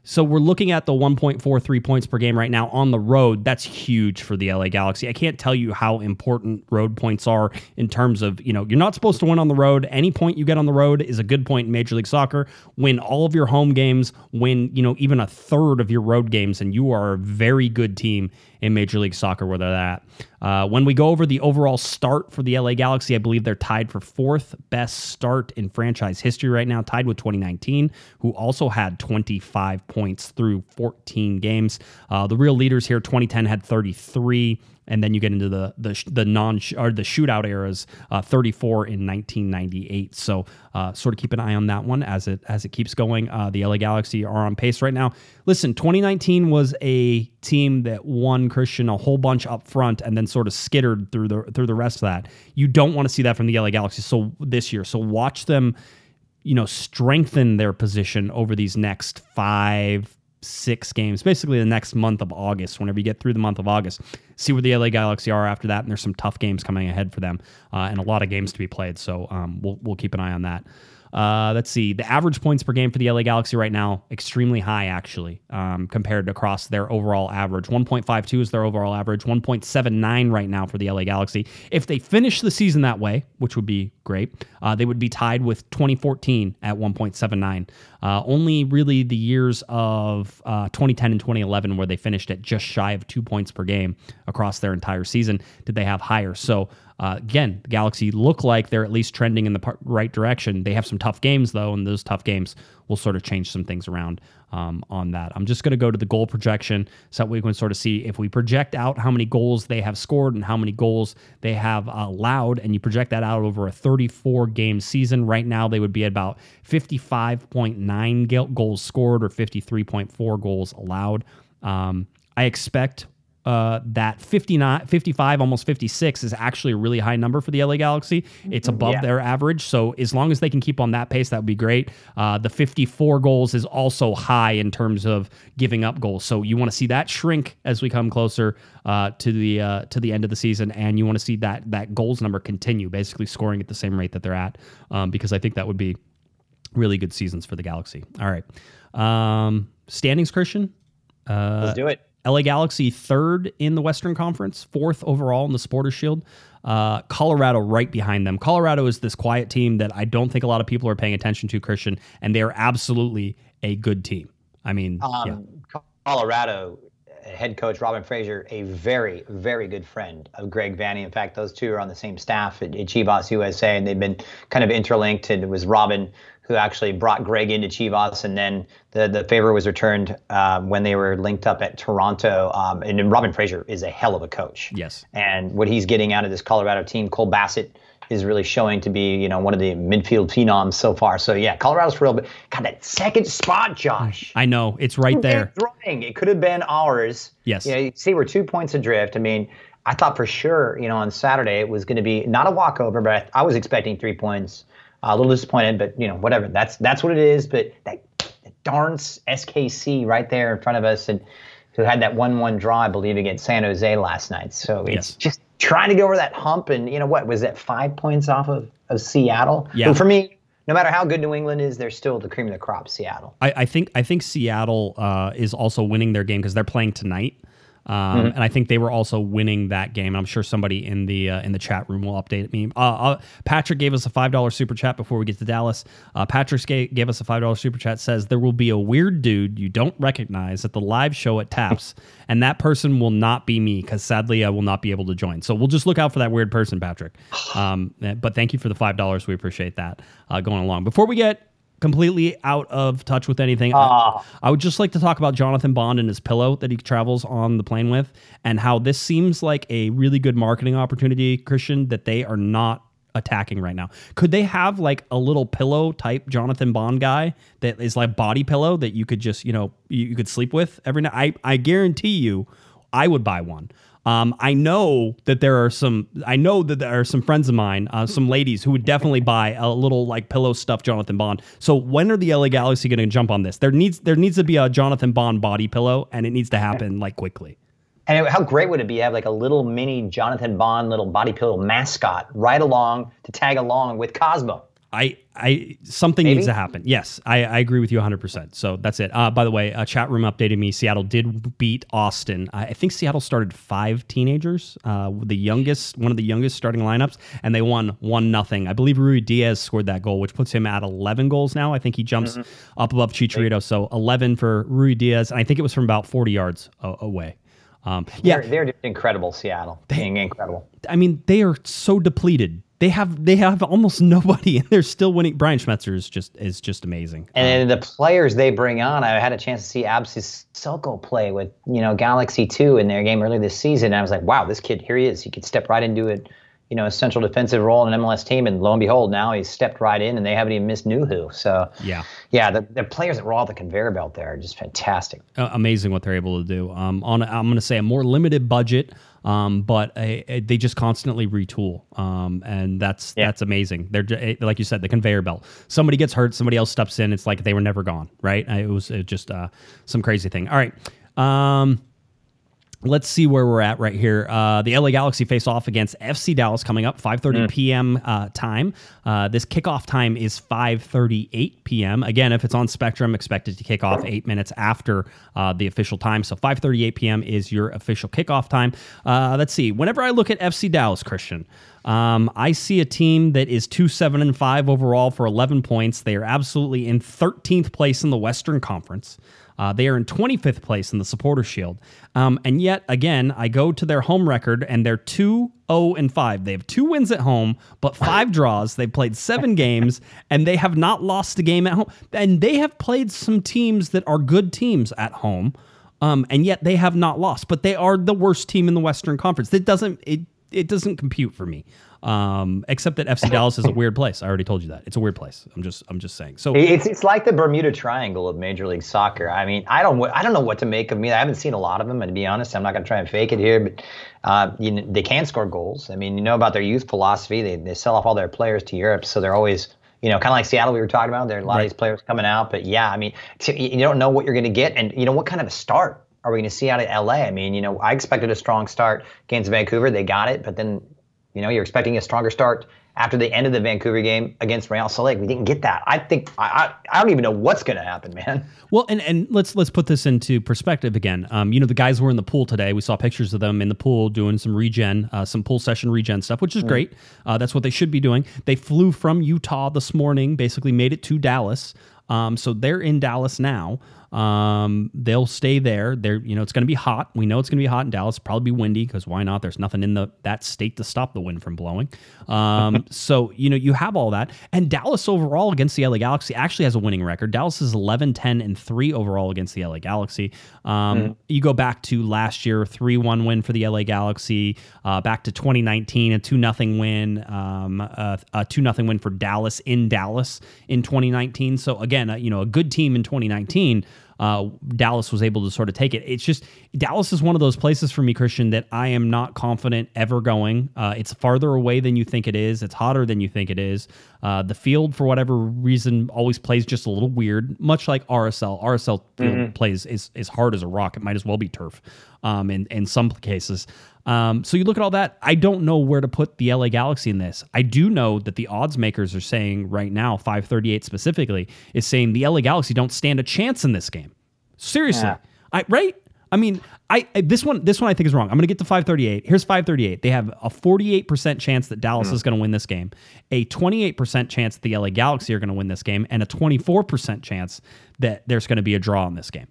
so we're looking at the 1.43 points per game right now on the road. That's huge for the LA Galaxy. I can't tell you how important road points are in terms of, you know, you're not supposed to win on the road. Any point you get on the road is a good point in Major League Soccer. Win all of your home games, win, you know, even a third of your road games, and you are a very good team in Major League Soccer where they're at. Uh, when we go over the overall start for the LA Galaxy, I believe they're tied for fourth best start in franchise history right now, tied with 2019, who also had 25 points through 14 games. Uh, the real leaders here, 2010 had 33 and then you get into the the the non or the shootout eras, uh, 34 in 1998. So uh, sort of keep an eye on that one as it as it keeps going. Uh, the LA Galaxy are on pace right now. Listen, 2019 was a team that won Christian a whole bunch up front and then sort of skittered through the through the rest of that. You don't want to see that from the LA Galaxy. So this year, so watch them, you know, strengthen their position over these next five six games, basically the next month of August, whenever you get through the month of August. See where the LA Galaxy are after that. And there's some tough games coming ahead for them uh, and a lot of games to be played. So um, we'll, we'll keep an eye on that. Uh, let's see. The average points per game for the LA Galaxy right now, extremely high, actually, um, compared across their overall average. 1.52 is their overall average, 1.79 right now for the LA Galaxy. If they finish the season that way, which would be great, uh, they would be tied with 2014 at 1.79. Uh, only really the years of uh, 2010 and 2011, where they finished at just shy of two points per game across their entire season, did they have higher. So, uh, again, the Galaxy look like they're at least trending in the par- right direction. They have some tough games, though, and those tough games will sort of change some things around um, on that. I'm just going to go to the goal projection so that we can sort of see if we project out how many goals they have scored and how many goals they have allowed, and you project that out over a 34 game season. Right now, they would be at about 55.9 goals scored or 53.4 goals allowed. Um, I expect uh, that 59, 55, almost 56 is actually a really high number for the LA Galaxy. It's above Yeah. their average. So as long as they can keep on that pace, that would be great. Uh, the 54 goals is also high in terms of giving up goals. So you want to see that shrink as we come closer uh, to the uh, to the end of the season, and you want to see that that goals number continue, basically scoring at the same rate that they're at, um, because I think that would be really good seasons for the Galaxy. All right, um, standings, Christian. Uh, Let's do it. LA Galaxy third in the Western Conference, fourth overall in the Supporters Shield. Uh, Colorado right behind them. Colorado is this quiet team that I don't think a lot of people are paying attention to, Christian, and they are absolutely a good team. I mean, Um, yeah. Colorado uh, head coach Robin Fraser, a very, very good friend of Greg Vanney. In fact, those two are on the same staff at, at Chivas USA, and they've been kind of interlinked. And it was Robin who actually brought Greg into Chivas, and then the the favor was returned um, when they were linked up at Toronto. Um, and Robin Fraser is a hell of a coach. Yes. And what he's getting out of this Colorado team, Cole Bassett is really showing to be, you know, one of the midfield phenoms so far. So yeah, Colorado's for real, but God, that second spot, Josh. I know it's right there. It's running. It could have been ours. Yes. You know, you see, we're two points adrift. I mean, I thought for sure, you know, on Saturday it was going to be not a walkover, but I, I was expecting three points. A little disappointed, but you know, whatever. That's that's what it is. But that, that darn SKC right there in front of us, and who had that one-one draw, I believe, against San Jose last night. So it's Yes. just trying to get over that hump. And you know what? Was that five points off of, of Seattle? Yeah. For me, no matter how good New England is, they're still the cream of the crop. Seattle. I, I think I think Seattle uh, is also winning their game because they're playing tonight. Um, Mm-hmm. And I think they were also winning that game. I'm sure somebody in the uh, in the chat room will update me. Uh, uh, Patrick gave us a five dollar super chat before we get to Dallas. Uh, Patrick gave, gave us a five dollar super chat. Says there will be a weird dude you don't recognize at the live show at Taps, and that person will not be me because sadly I will not be able to join. So we'll just look out for that weird person, Patrick. Um, but thank you for the five dollars. We appreciate that uh, going along. Before we get completely out of touch with anything. I, ah. I would just like to talk about Jonathan Bond and his pillow that he travels on the plane with, and how this seems like a really good marketing opportunity, Christian, that they are not attacking right now. Could they have like a little pillow type Jonathan Bond guy that is like body pillow that you could just, you know, you, you could sleep with every night? I, I guarantee you I would buy one. Um, I know that there are some. I know that there are some friends of mine, uh, some ladies who would definitely buy a little like pillow stuffed Jonathan Bond. So when are the LA Galaxy going to jump on this? There needs there needs to be a Jonathan Bond body pillow, and it needs to happen like quickly. And how great would it be to have like a little mini Jonathan Bond little body pillow mascot right along to tag along with Cosmo? I, I something Maybe? needs to happen. Yes, I, I agree with you 100. percent So that's it. Uh, by the way, a chat room updated me. Seattle did beat Austin. I, I think Seattle started five teenagers, uh, the youngest, one of the youngest starting lineups, and they won one nothing. I believe Ruidíaz scored that goal, which puts him at 11 goals now. I think he jumps up above Chicharito. So 11 for Ruidíaz, and I think it was from about 40 yards a- away. Um, yeah, They're, they're just incredible, Seattle. Being incredible. I mean, they are so depleted. They have they have almost nobody, and they're still winning. Brian Schmetzer is just is just amazing. And then the players they bring on, I had a chance to see Absis Soko play with, you know, Galaxy 2 in their game earlier this season. And I was like, wow, this kid, here he is. He could step right into it, you know, a central defensive role in an MLS team, and lo and behold, now he's stepped right in, and they haven't even missed Nouhou. So Yeah. yeah, the, the players that were all the conveyor belt there are just fantastic. uh, amazing what they're able to do. Um, on a, I'm going to say a more limited budget, um, but a, a- they just constantly retool, um, and that's Yeah. that's amazing. They're eh, like you said, the conveyor belt. Somebody gets hurt, somebody else steps in. It's like they were never gone, right? It was, it just uh, some crazy thing. All right. Um, Let's see where we're at right here. Uh, the LA Galaxy face off against FC Dallas coming up 5:30 p.m. Uh, time. Uh, this kickoff time is 5:38 p.m. Again, if it's on Spectrum, expected to kick off eight minutes after uh, the official time. So 5:38 p.m. is your official kickoff time. Uh, let's see. Whenever I look at FC Dallas, Christian, um, I see a team that is two seven and five overall for 11 points. They are absolutely in 13th place in the Western Conference. Uh, they are in 25th place in the Supporter Shield. Um, and yet, again, I go to their home record and they're 2 0 and 5. They have two wins at home, but five draws. They've played seven games and they have not lost a game at home. And they have played some teams that are good teams at home. Um, and yet they have not lost, but they are the worst team in the Western Conference. That doesn't it it doesn't compute for me. Um, except that FC Dallas is a weird place. I already told you that it's a weird place. I'm just I'm just saying. So It's it's like the Bermuda Triangle of Major League Soccer. I mean, I don't I don't know what to make of me. I haven't seen a lot of them, and to be honest, I'm not going to try and fake it here. But uh, you know, they can score goals. I mean, you know about their youth philosophy. They they sell off all their players to Europe, so they're always you know kind of like Seattle we were talking about. There are a lot of these players coming out, but yeah, I mean, t- you don't know what you're going to get, and you know what kind of a start are we going to see out of LA? I mean, you know, I expected a strong start against Vancouver. They got it, but then you know, you're expecting a stronger start after the end of the Vancouver game against Real Salt Lake. We didn't get that. I think I I, I don't even know what's going to happen, man. Well, and, and let's let's put this into perspective again. Um, you know, the guys were in the pool today. We saw pictures of them in the pool doing some regen, uh, some pool session regen stuff, which is great. Uh, that's what they should be doing. They flew from Utah this morning, basically made it to Dallas. Um, so they're in Dallas now. Um, they'll stay there. They're, you know, it's going to be hot. We know it's going to be hot in Dallas. Probably be windy because why not? There's nothing in the that state to stop the wind from blowing. Um, so you know, you have all that. And Dallas overall against the LA Galaxy actually has a winning record. Dallas is 11, 10, and three overall against the LA Galaxy. Um, You go back to last year, three one win for the LA Galaxy. Uh, back to 2019, a two nothing win. Um, a, a two nothing win for Dallas in Dallas in 2019. So again, uh, you know, a good team in 2019 uh, Dallas was able to sort of take it. It's just Dallas is one of those places for me, Christian, that I am not confident ever going. Uh, it's farther away than you think it is. It's hotter than you think it is. Uh, the field, for whatever reason, always plays just a little weird, much like RSL. RSL field plays is is hard as a rock. It might as well be turf. Um, in in some cases. Um, so you look at all that. I don't know where to put the LA Galaxy in this. I do know that the odds makers are saying right now, 538 specifically, is saying the LA Galaxy don't stand a chance in this game. Seriously, Yeah. I right? I mean, I, I this one this one I think is wrong. I'm going to get to 538. Here's 538. They have a 48% chance that Dallas is going to win this game, a 28% chance that the LA Galaxy are going to win this game, and a 24% chance that there's going to be a draw in this game.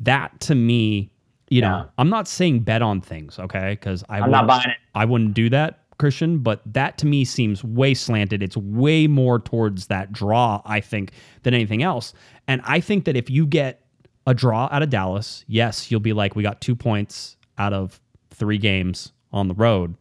That to me, you know, I'm not saying bet on things, okay? Because I I'm not wouldn't- buying it. I wouldn't do that, Christian. But that to me seems way slanted. It's way more towards that draw, I think, than anything else. And I think that if you get a draw out of Dallas, yes, you'll be like, we got two points out of three games on the road.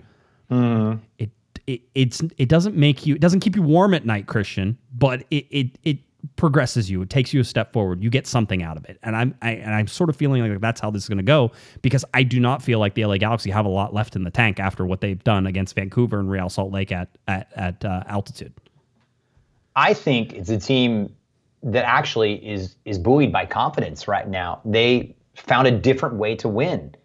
Mm-hmm. It it it's it doesn't make you it doesn't keep you warm at night, Christian, but it it it progresses you. It takes you a step forward. You get something out of it, and I'm I, and I'm sort of feeling like that's how this is going to go because I do not feel like the LA Galaxy have a lot left in the tank after what they've done against Vancouver and Real Salt Lake at at at uh, altitude. I think it's a team that actually is is buoyed by confidence right now. They found a different way to win,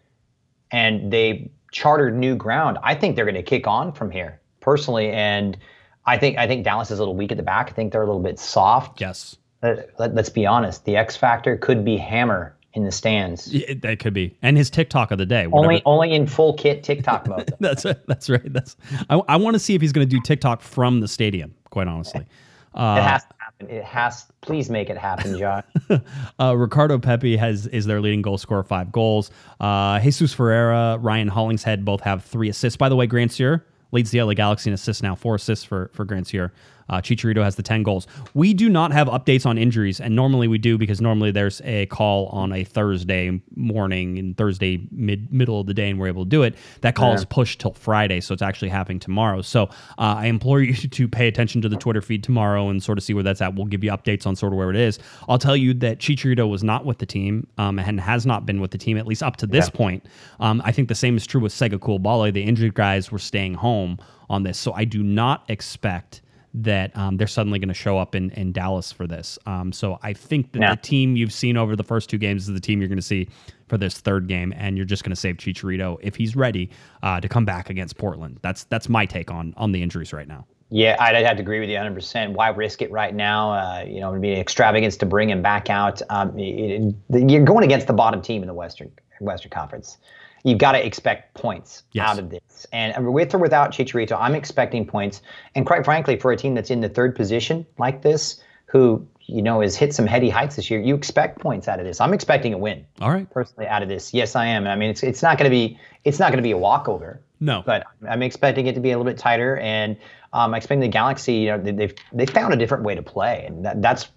and they chartered new ground. I think they're going to kick on from here personally, and I think I think Dallas is a little weak at the back. I think they're a little bit soft. Yes, Let, let, us be honest. The X factor could be Hammer in the stands. it, that could be. And his TikTok of the day. whatever- Only only in full kit TikTok mode. that's that's right. That's I, I want to see if he's going to do TikTok from the stadium. Quite honestly. it has to happen. It has. Please make it happen, Josh. Uh, Ricardo Pepi has is their leading goal scorer, five goals. Uh, Jesus Ferreira, Ryan Hollingshead both have three assists. By the way, Grandsir leads the LA Galaxy in assists now, four assists for for Sear Uh, Chicharito has the 10 goals. We do not have updates on injuries, and normally we do because normally there's a call on a Thursday morning and Thursday mid middle of the day, and we're able to do it. That call is pushed till Friday, so it's actually happening tomorrow. So uh, I implore you to pay attention to the Twitter feed tomorrow and sort of see where that's at. We'll give you updates on sort of where it is. I'll tell you that Chicharito was not with the team um, and has not been with the team at least up to this point. Um, I think the same is true with Sega Coulibaly. The injured guys were staying home on this, so I do not expect that um, they're suddenly going to show up in, in Dallas for this. Um, so I think that Yeah. the team you've seen over the first two games is the team you're going to see for this third game, and you're just going to save Chicharito if he's ready uh, to come back against Portland. That's that's my take on on the injuries right now. Yeah, I'd, I'd have to agree with you 100%. Why risk it right now? Uh, you know, it would be an extravagance to bring him back out. Um, it- it- you're going against the bottom team in the Western Western Conference. You've got to expect points Yes. out of this. And with or without Chicharito, I'm expecting points. And quite frankly, for a team that's in the third position like this, who you know has hit some heady heights this year, you expect points out of this. I'm expecting a win All right. personally out of this. Yes, I am. I mean, it's it's not going to be it's not going to be a walkover No. but I'm expecting it to be a little bit tighter, and um, I expect the Galaxy. You know, they, they've they found a different way to play, and that, that's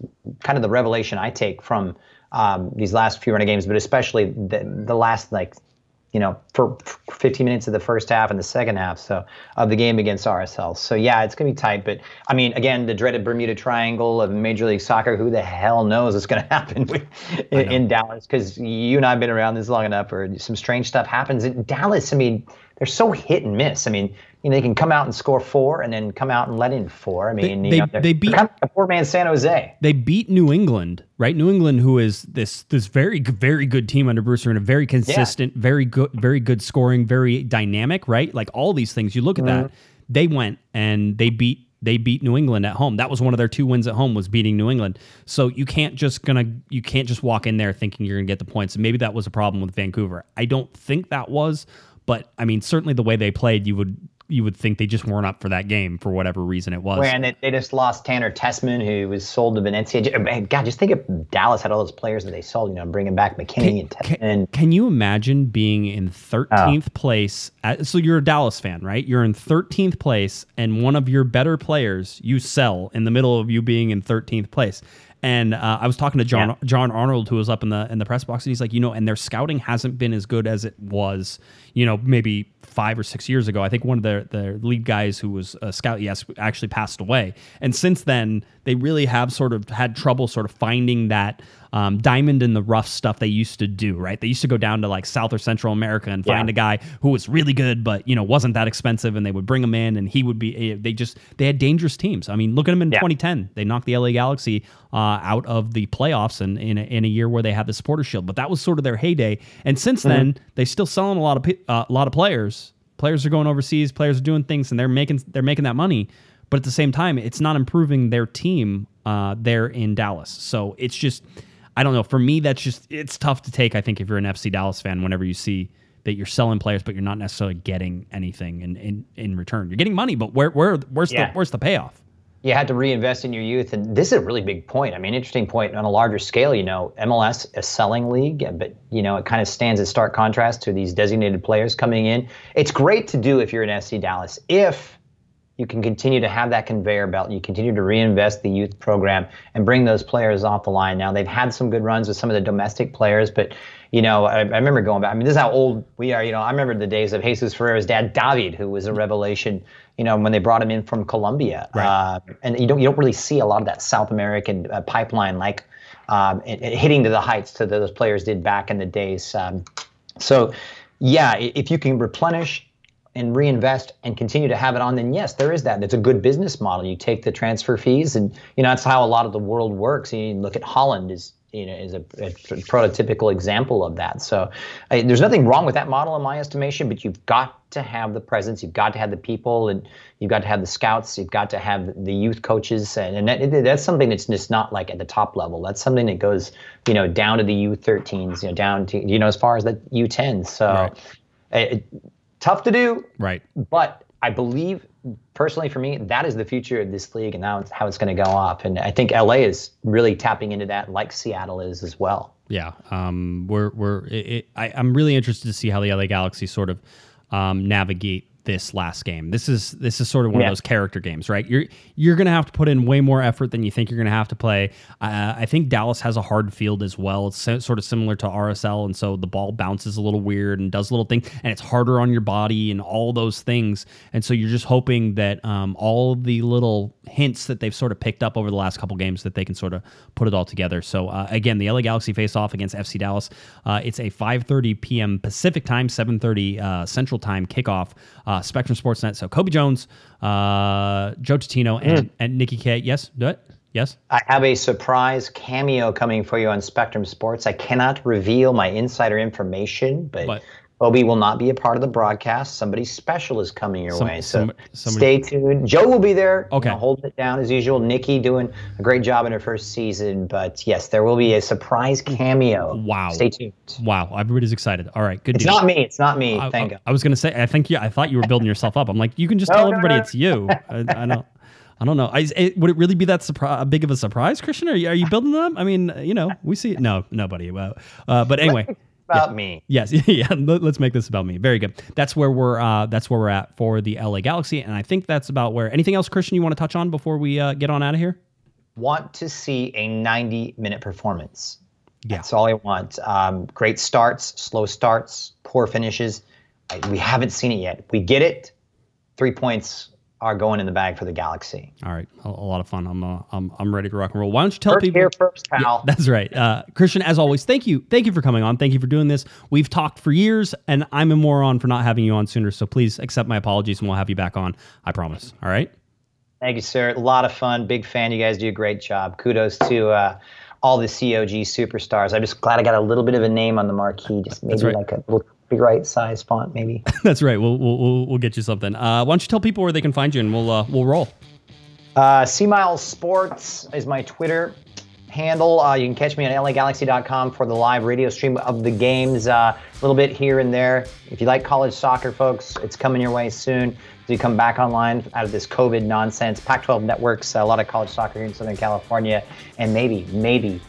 kind of the revelation I take from um, these last few run of games, but especially the the last like you know for 15 minutes of the first half and the second half so of the game against RSL. So yeah, it's gonna be tight, but I mean, again, the dreaded Bermuda Triangle of Major League Soccer. Who the hell knows what's gonna happen with, in, in Dallas? Because you and I've been around this long enough, or some strange stuff happens in Dallas. I mean, they're so hit and miss. I mean, you know, they can come out and score four, and then come out and let in four. I mean, they- know, they beat- kind of a poor man San Jose. they beat New England, right? New England, who is this this very very good team under Bruce, and a very consistent, very good, very good scoring, very dynamic, right? Like all these things. You look at that, mm-hmm. they went and they beat they beat New England at home. That was one of their two wins at home was beating New England. So you can't just gonna you can't just walk in there thinking you're gonna get the points. And maybe that was a problem with Vancouver. I don't think that was, but I mean certainly the way they played, you would you would think they just weren't up for that game for whatever reason it was. And they, they just lost Tanner Tessman, who was sold to. J- God, just think if Dallas had all those players that they sold, you know, bringing back McKennie and Tessman. Can, can you imagine being in 13th place? At, so you're a Dallas fan, right? You're in 13th place, and one of your better players you sell in the middle of you being in 13th place. And uh, I was talking to John Yeah. John Arnold, who was up in the in the press box, and he's like, you know, and their scouting hasn't been as good as it was, you know, maybe five or six years ago. I think one of their their lead guys who was a scout, yes, actually passed away. And since then, they really have sort of had trouble sort of finding that um, diamond in the rough stuff they used to do, right? They used to go down to like South or Central America and find Yeah. a guy who was really good, but you know wasn't that expensive, and they would bring him in, and he would be. eh, They just they had dangerous teams. I mean, look at them in Yeah. 2010. They knocked the LA Galaxy uh, out of the playoffs, and in a, in a year where they had the Supporter Shield, but that was sort of their heyday. And since Mm-hmm. then, they still selling a lot of pe- uh, a lot of players. Players are going overseas. Players are doing things, and they're making they're making that money. But at the same time, it's not improving their team uh, there in Dallas. So it's just, I don't know. For me, that's just it's tough to take. I think if you're an FC Dallas fan, whenever you see that you're selling players, but you're not necessarily getting anything in in, in return. You're getting money, but where where where's Yeah. the where's the payoff? you had to reinvest in your youth, and this is a really big point. I mean, interesting point on a larger scale. You know, MLS a selling league, but you know it kind of stands in stark contrast to these designated players coming in. It's great to do if you're an FC Dallas if you can continue to have that conveyor belt. You continue to reinvest the youth program and bring those players off the line. Now they've had some good runs with some of the domestic players, but you know, I, I remember going back. I mean, this is how old we are. You know, I remember the days of Jesus Ferreira's dad, David, who was a revelation. You know, when they brought him in from Colombia, uh, and you don't you don't really see a lot of that South American uh, pipeline like um, it, it hitting to the heights that those players did back in the days. Um, so, yeah, if you can replenish and reinvest and continue to have it on, then yes, there is that. It's a good business model. You take the transfer fees, and you know that's how a lot of the world works. You look at Holland is you know is a, a prototypical example of that. So uh, there's nothing wrong with that model in my estimation, but you've got to have the presence, you've got to have the people, and you've got to have the scouts, you've got to have the youth coaches, and, and that, that's something that's just not like at the top level. That's something that goes you know down to the U13s, you know down to you know as far as the U10s. So. Right. uh, tough to do, Right. but I believe personally for me that is the future of this league and now it's how it's going to go off. And I think LA is really tapping into that, like Seattle is as well. Yeah, um, we're we're. It, it, I, I'm really interested to see how the LA Galaxy sort of um, navigate this last game. This is this is sort of one Yeah. of those character games, right? You're you're going to have to put in way more effort than you think you're going to have to play. Uh, I think Dallas has a hard field as well. It's so- sort of similar to RSL, and so the ball bounces a little weird and does little things, and it's harder on your body and all those things. And so you're just hoping that um, all the little hints that they've sort of picked up over the last couple games that they can sort of put it all together. So uh, again, the LA Galaxy face off against FC Dallas. Uh, it's a 5:30 p.m. Pacific time, 7:30 uh, Central time kickoff. Uh, Spectrum Sportsnet. So Cobi Jones, uh, Joe Tutino, and, and Nikki K. Yes, do it. Yes. I have a surprise cameo coming for you on Spectrum Sports. I cannot reveal my insider information, but, But- Obi will not be a part of the broadcast. Somebody special is coming your Some- way, so some- somebody- stay tuned. Joe will be there, you Okay. know, holding it down as usual. Nikki doing a great job in her first season, but yes, there will be a surprise cameo. Wow. Stay tuned. Wow. Everybody's excited. All right. Good. It's deal. not me. It's not me. I, Thank I, God. I was gonna say. I think. Yeah. I thought you were building yourself up. I'm like, you can just No, tell no, everybody no. it's you. I, I don't. I don't know. I, it, would it really be that surpri- big of a surprise, Christian? Are you, are you building them? I mean, you know, we see it. No, nobody. Uh, but anyway, About me. Yes, yeah. let- Let's make this about me. Very good. That's where we're. Uh, that's where we're at for the LA Galaxy, and I think that's about where. Anything else, Christian? You want to touch on before we uh, get on out of here? want to see a 90 minute performance. Yeah. That's all I want. Um, great starts, slow starts, poor finishes. I, we haven't seen it yet. We get it. Three points are going in the bag for the Galaxy. All right, a, a lot of fun. I'm, uh, I'm I'm ready to rock and roll. Why don't you tell First people? here, first pal. That's right. Uh, Christian, as always, thank you. Thank you for coming on. Thank you for doing this. We've talked for years, and I'm a moron for not having you on sooner. So please accept my apologies, and we'll have you back on. I promise. All right. Thank you, sir. A lot of fun. Big fan. You guys do a great job. Kudos to uh, all the COG superstars. I'm just glad I got a little bit of a name on the marquee. Just maybe right. like a little big right size font, maybe. That's right. We'll, we'll we'll get you something. Uh, why don't you tell people where they can find you, and we'll uh, we'll roll. Uh, C Miles Sports is my Twitter handle. Uh, you can catch me on LAGalaxy.com for the live radio stream of the games. Uh, a little bit here and there. If you like college soccer, folks, it's coming your way soon. As we come back online out of this COVID nonsense, Pac-12 networks, a lot of college soccer here in Southern California, and maybe, maybe,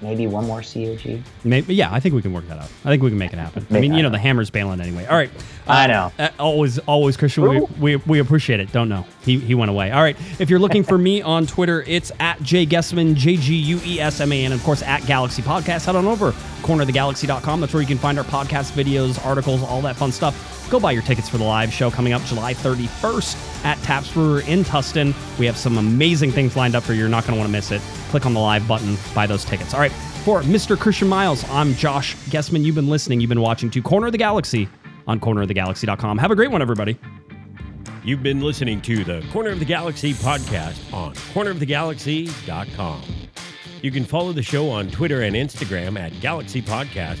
maybe one more COG. Maybe, yeah, I think we can work that out. I think we can make it happen. I mean, you know, the hammer's bailing anyway. All right. I know. Uh, always, always, Christian. We, we, we appreciate it. Don't know. He, he went away. All right. If you're looking for me on Twitter, it's at Jay Guesman, J G U E S M A N, and of course at Galaxy Podcast. Head on over cornerofthegalaxy.com. That's where you can find our podcast videos, articles, all that fun stuff. Go buy your tickets for the live show coming up July 31st at Taps Brewer in Tustin. We have some amazing things lined up for you. You're not going to want to miss it. Click on the live button, buy those tickets. All right. For Mr. Christian Miles, I'm Josh Guesman. You've been listening. You've been watching to Corner of the Galaxy on cornerofthegalaxy.com. Have a great one, everybody. You've been listening to the Corner of the Galaxy podcast on cornerofthegalaxy.com. You can follow the show on Twitter and Instagram at Galaxy Podcast.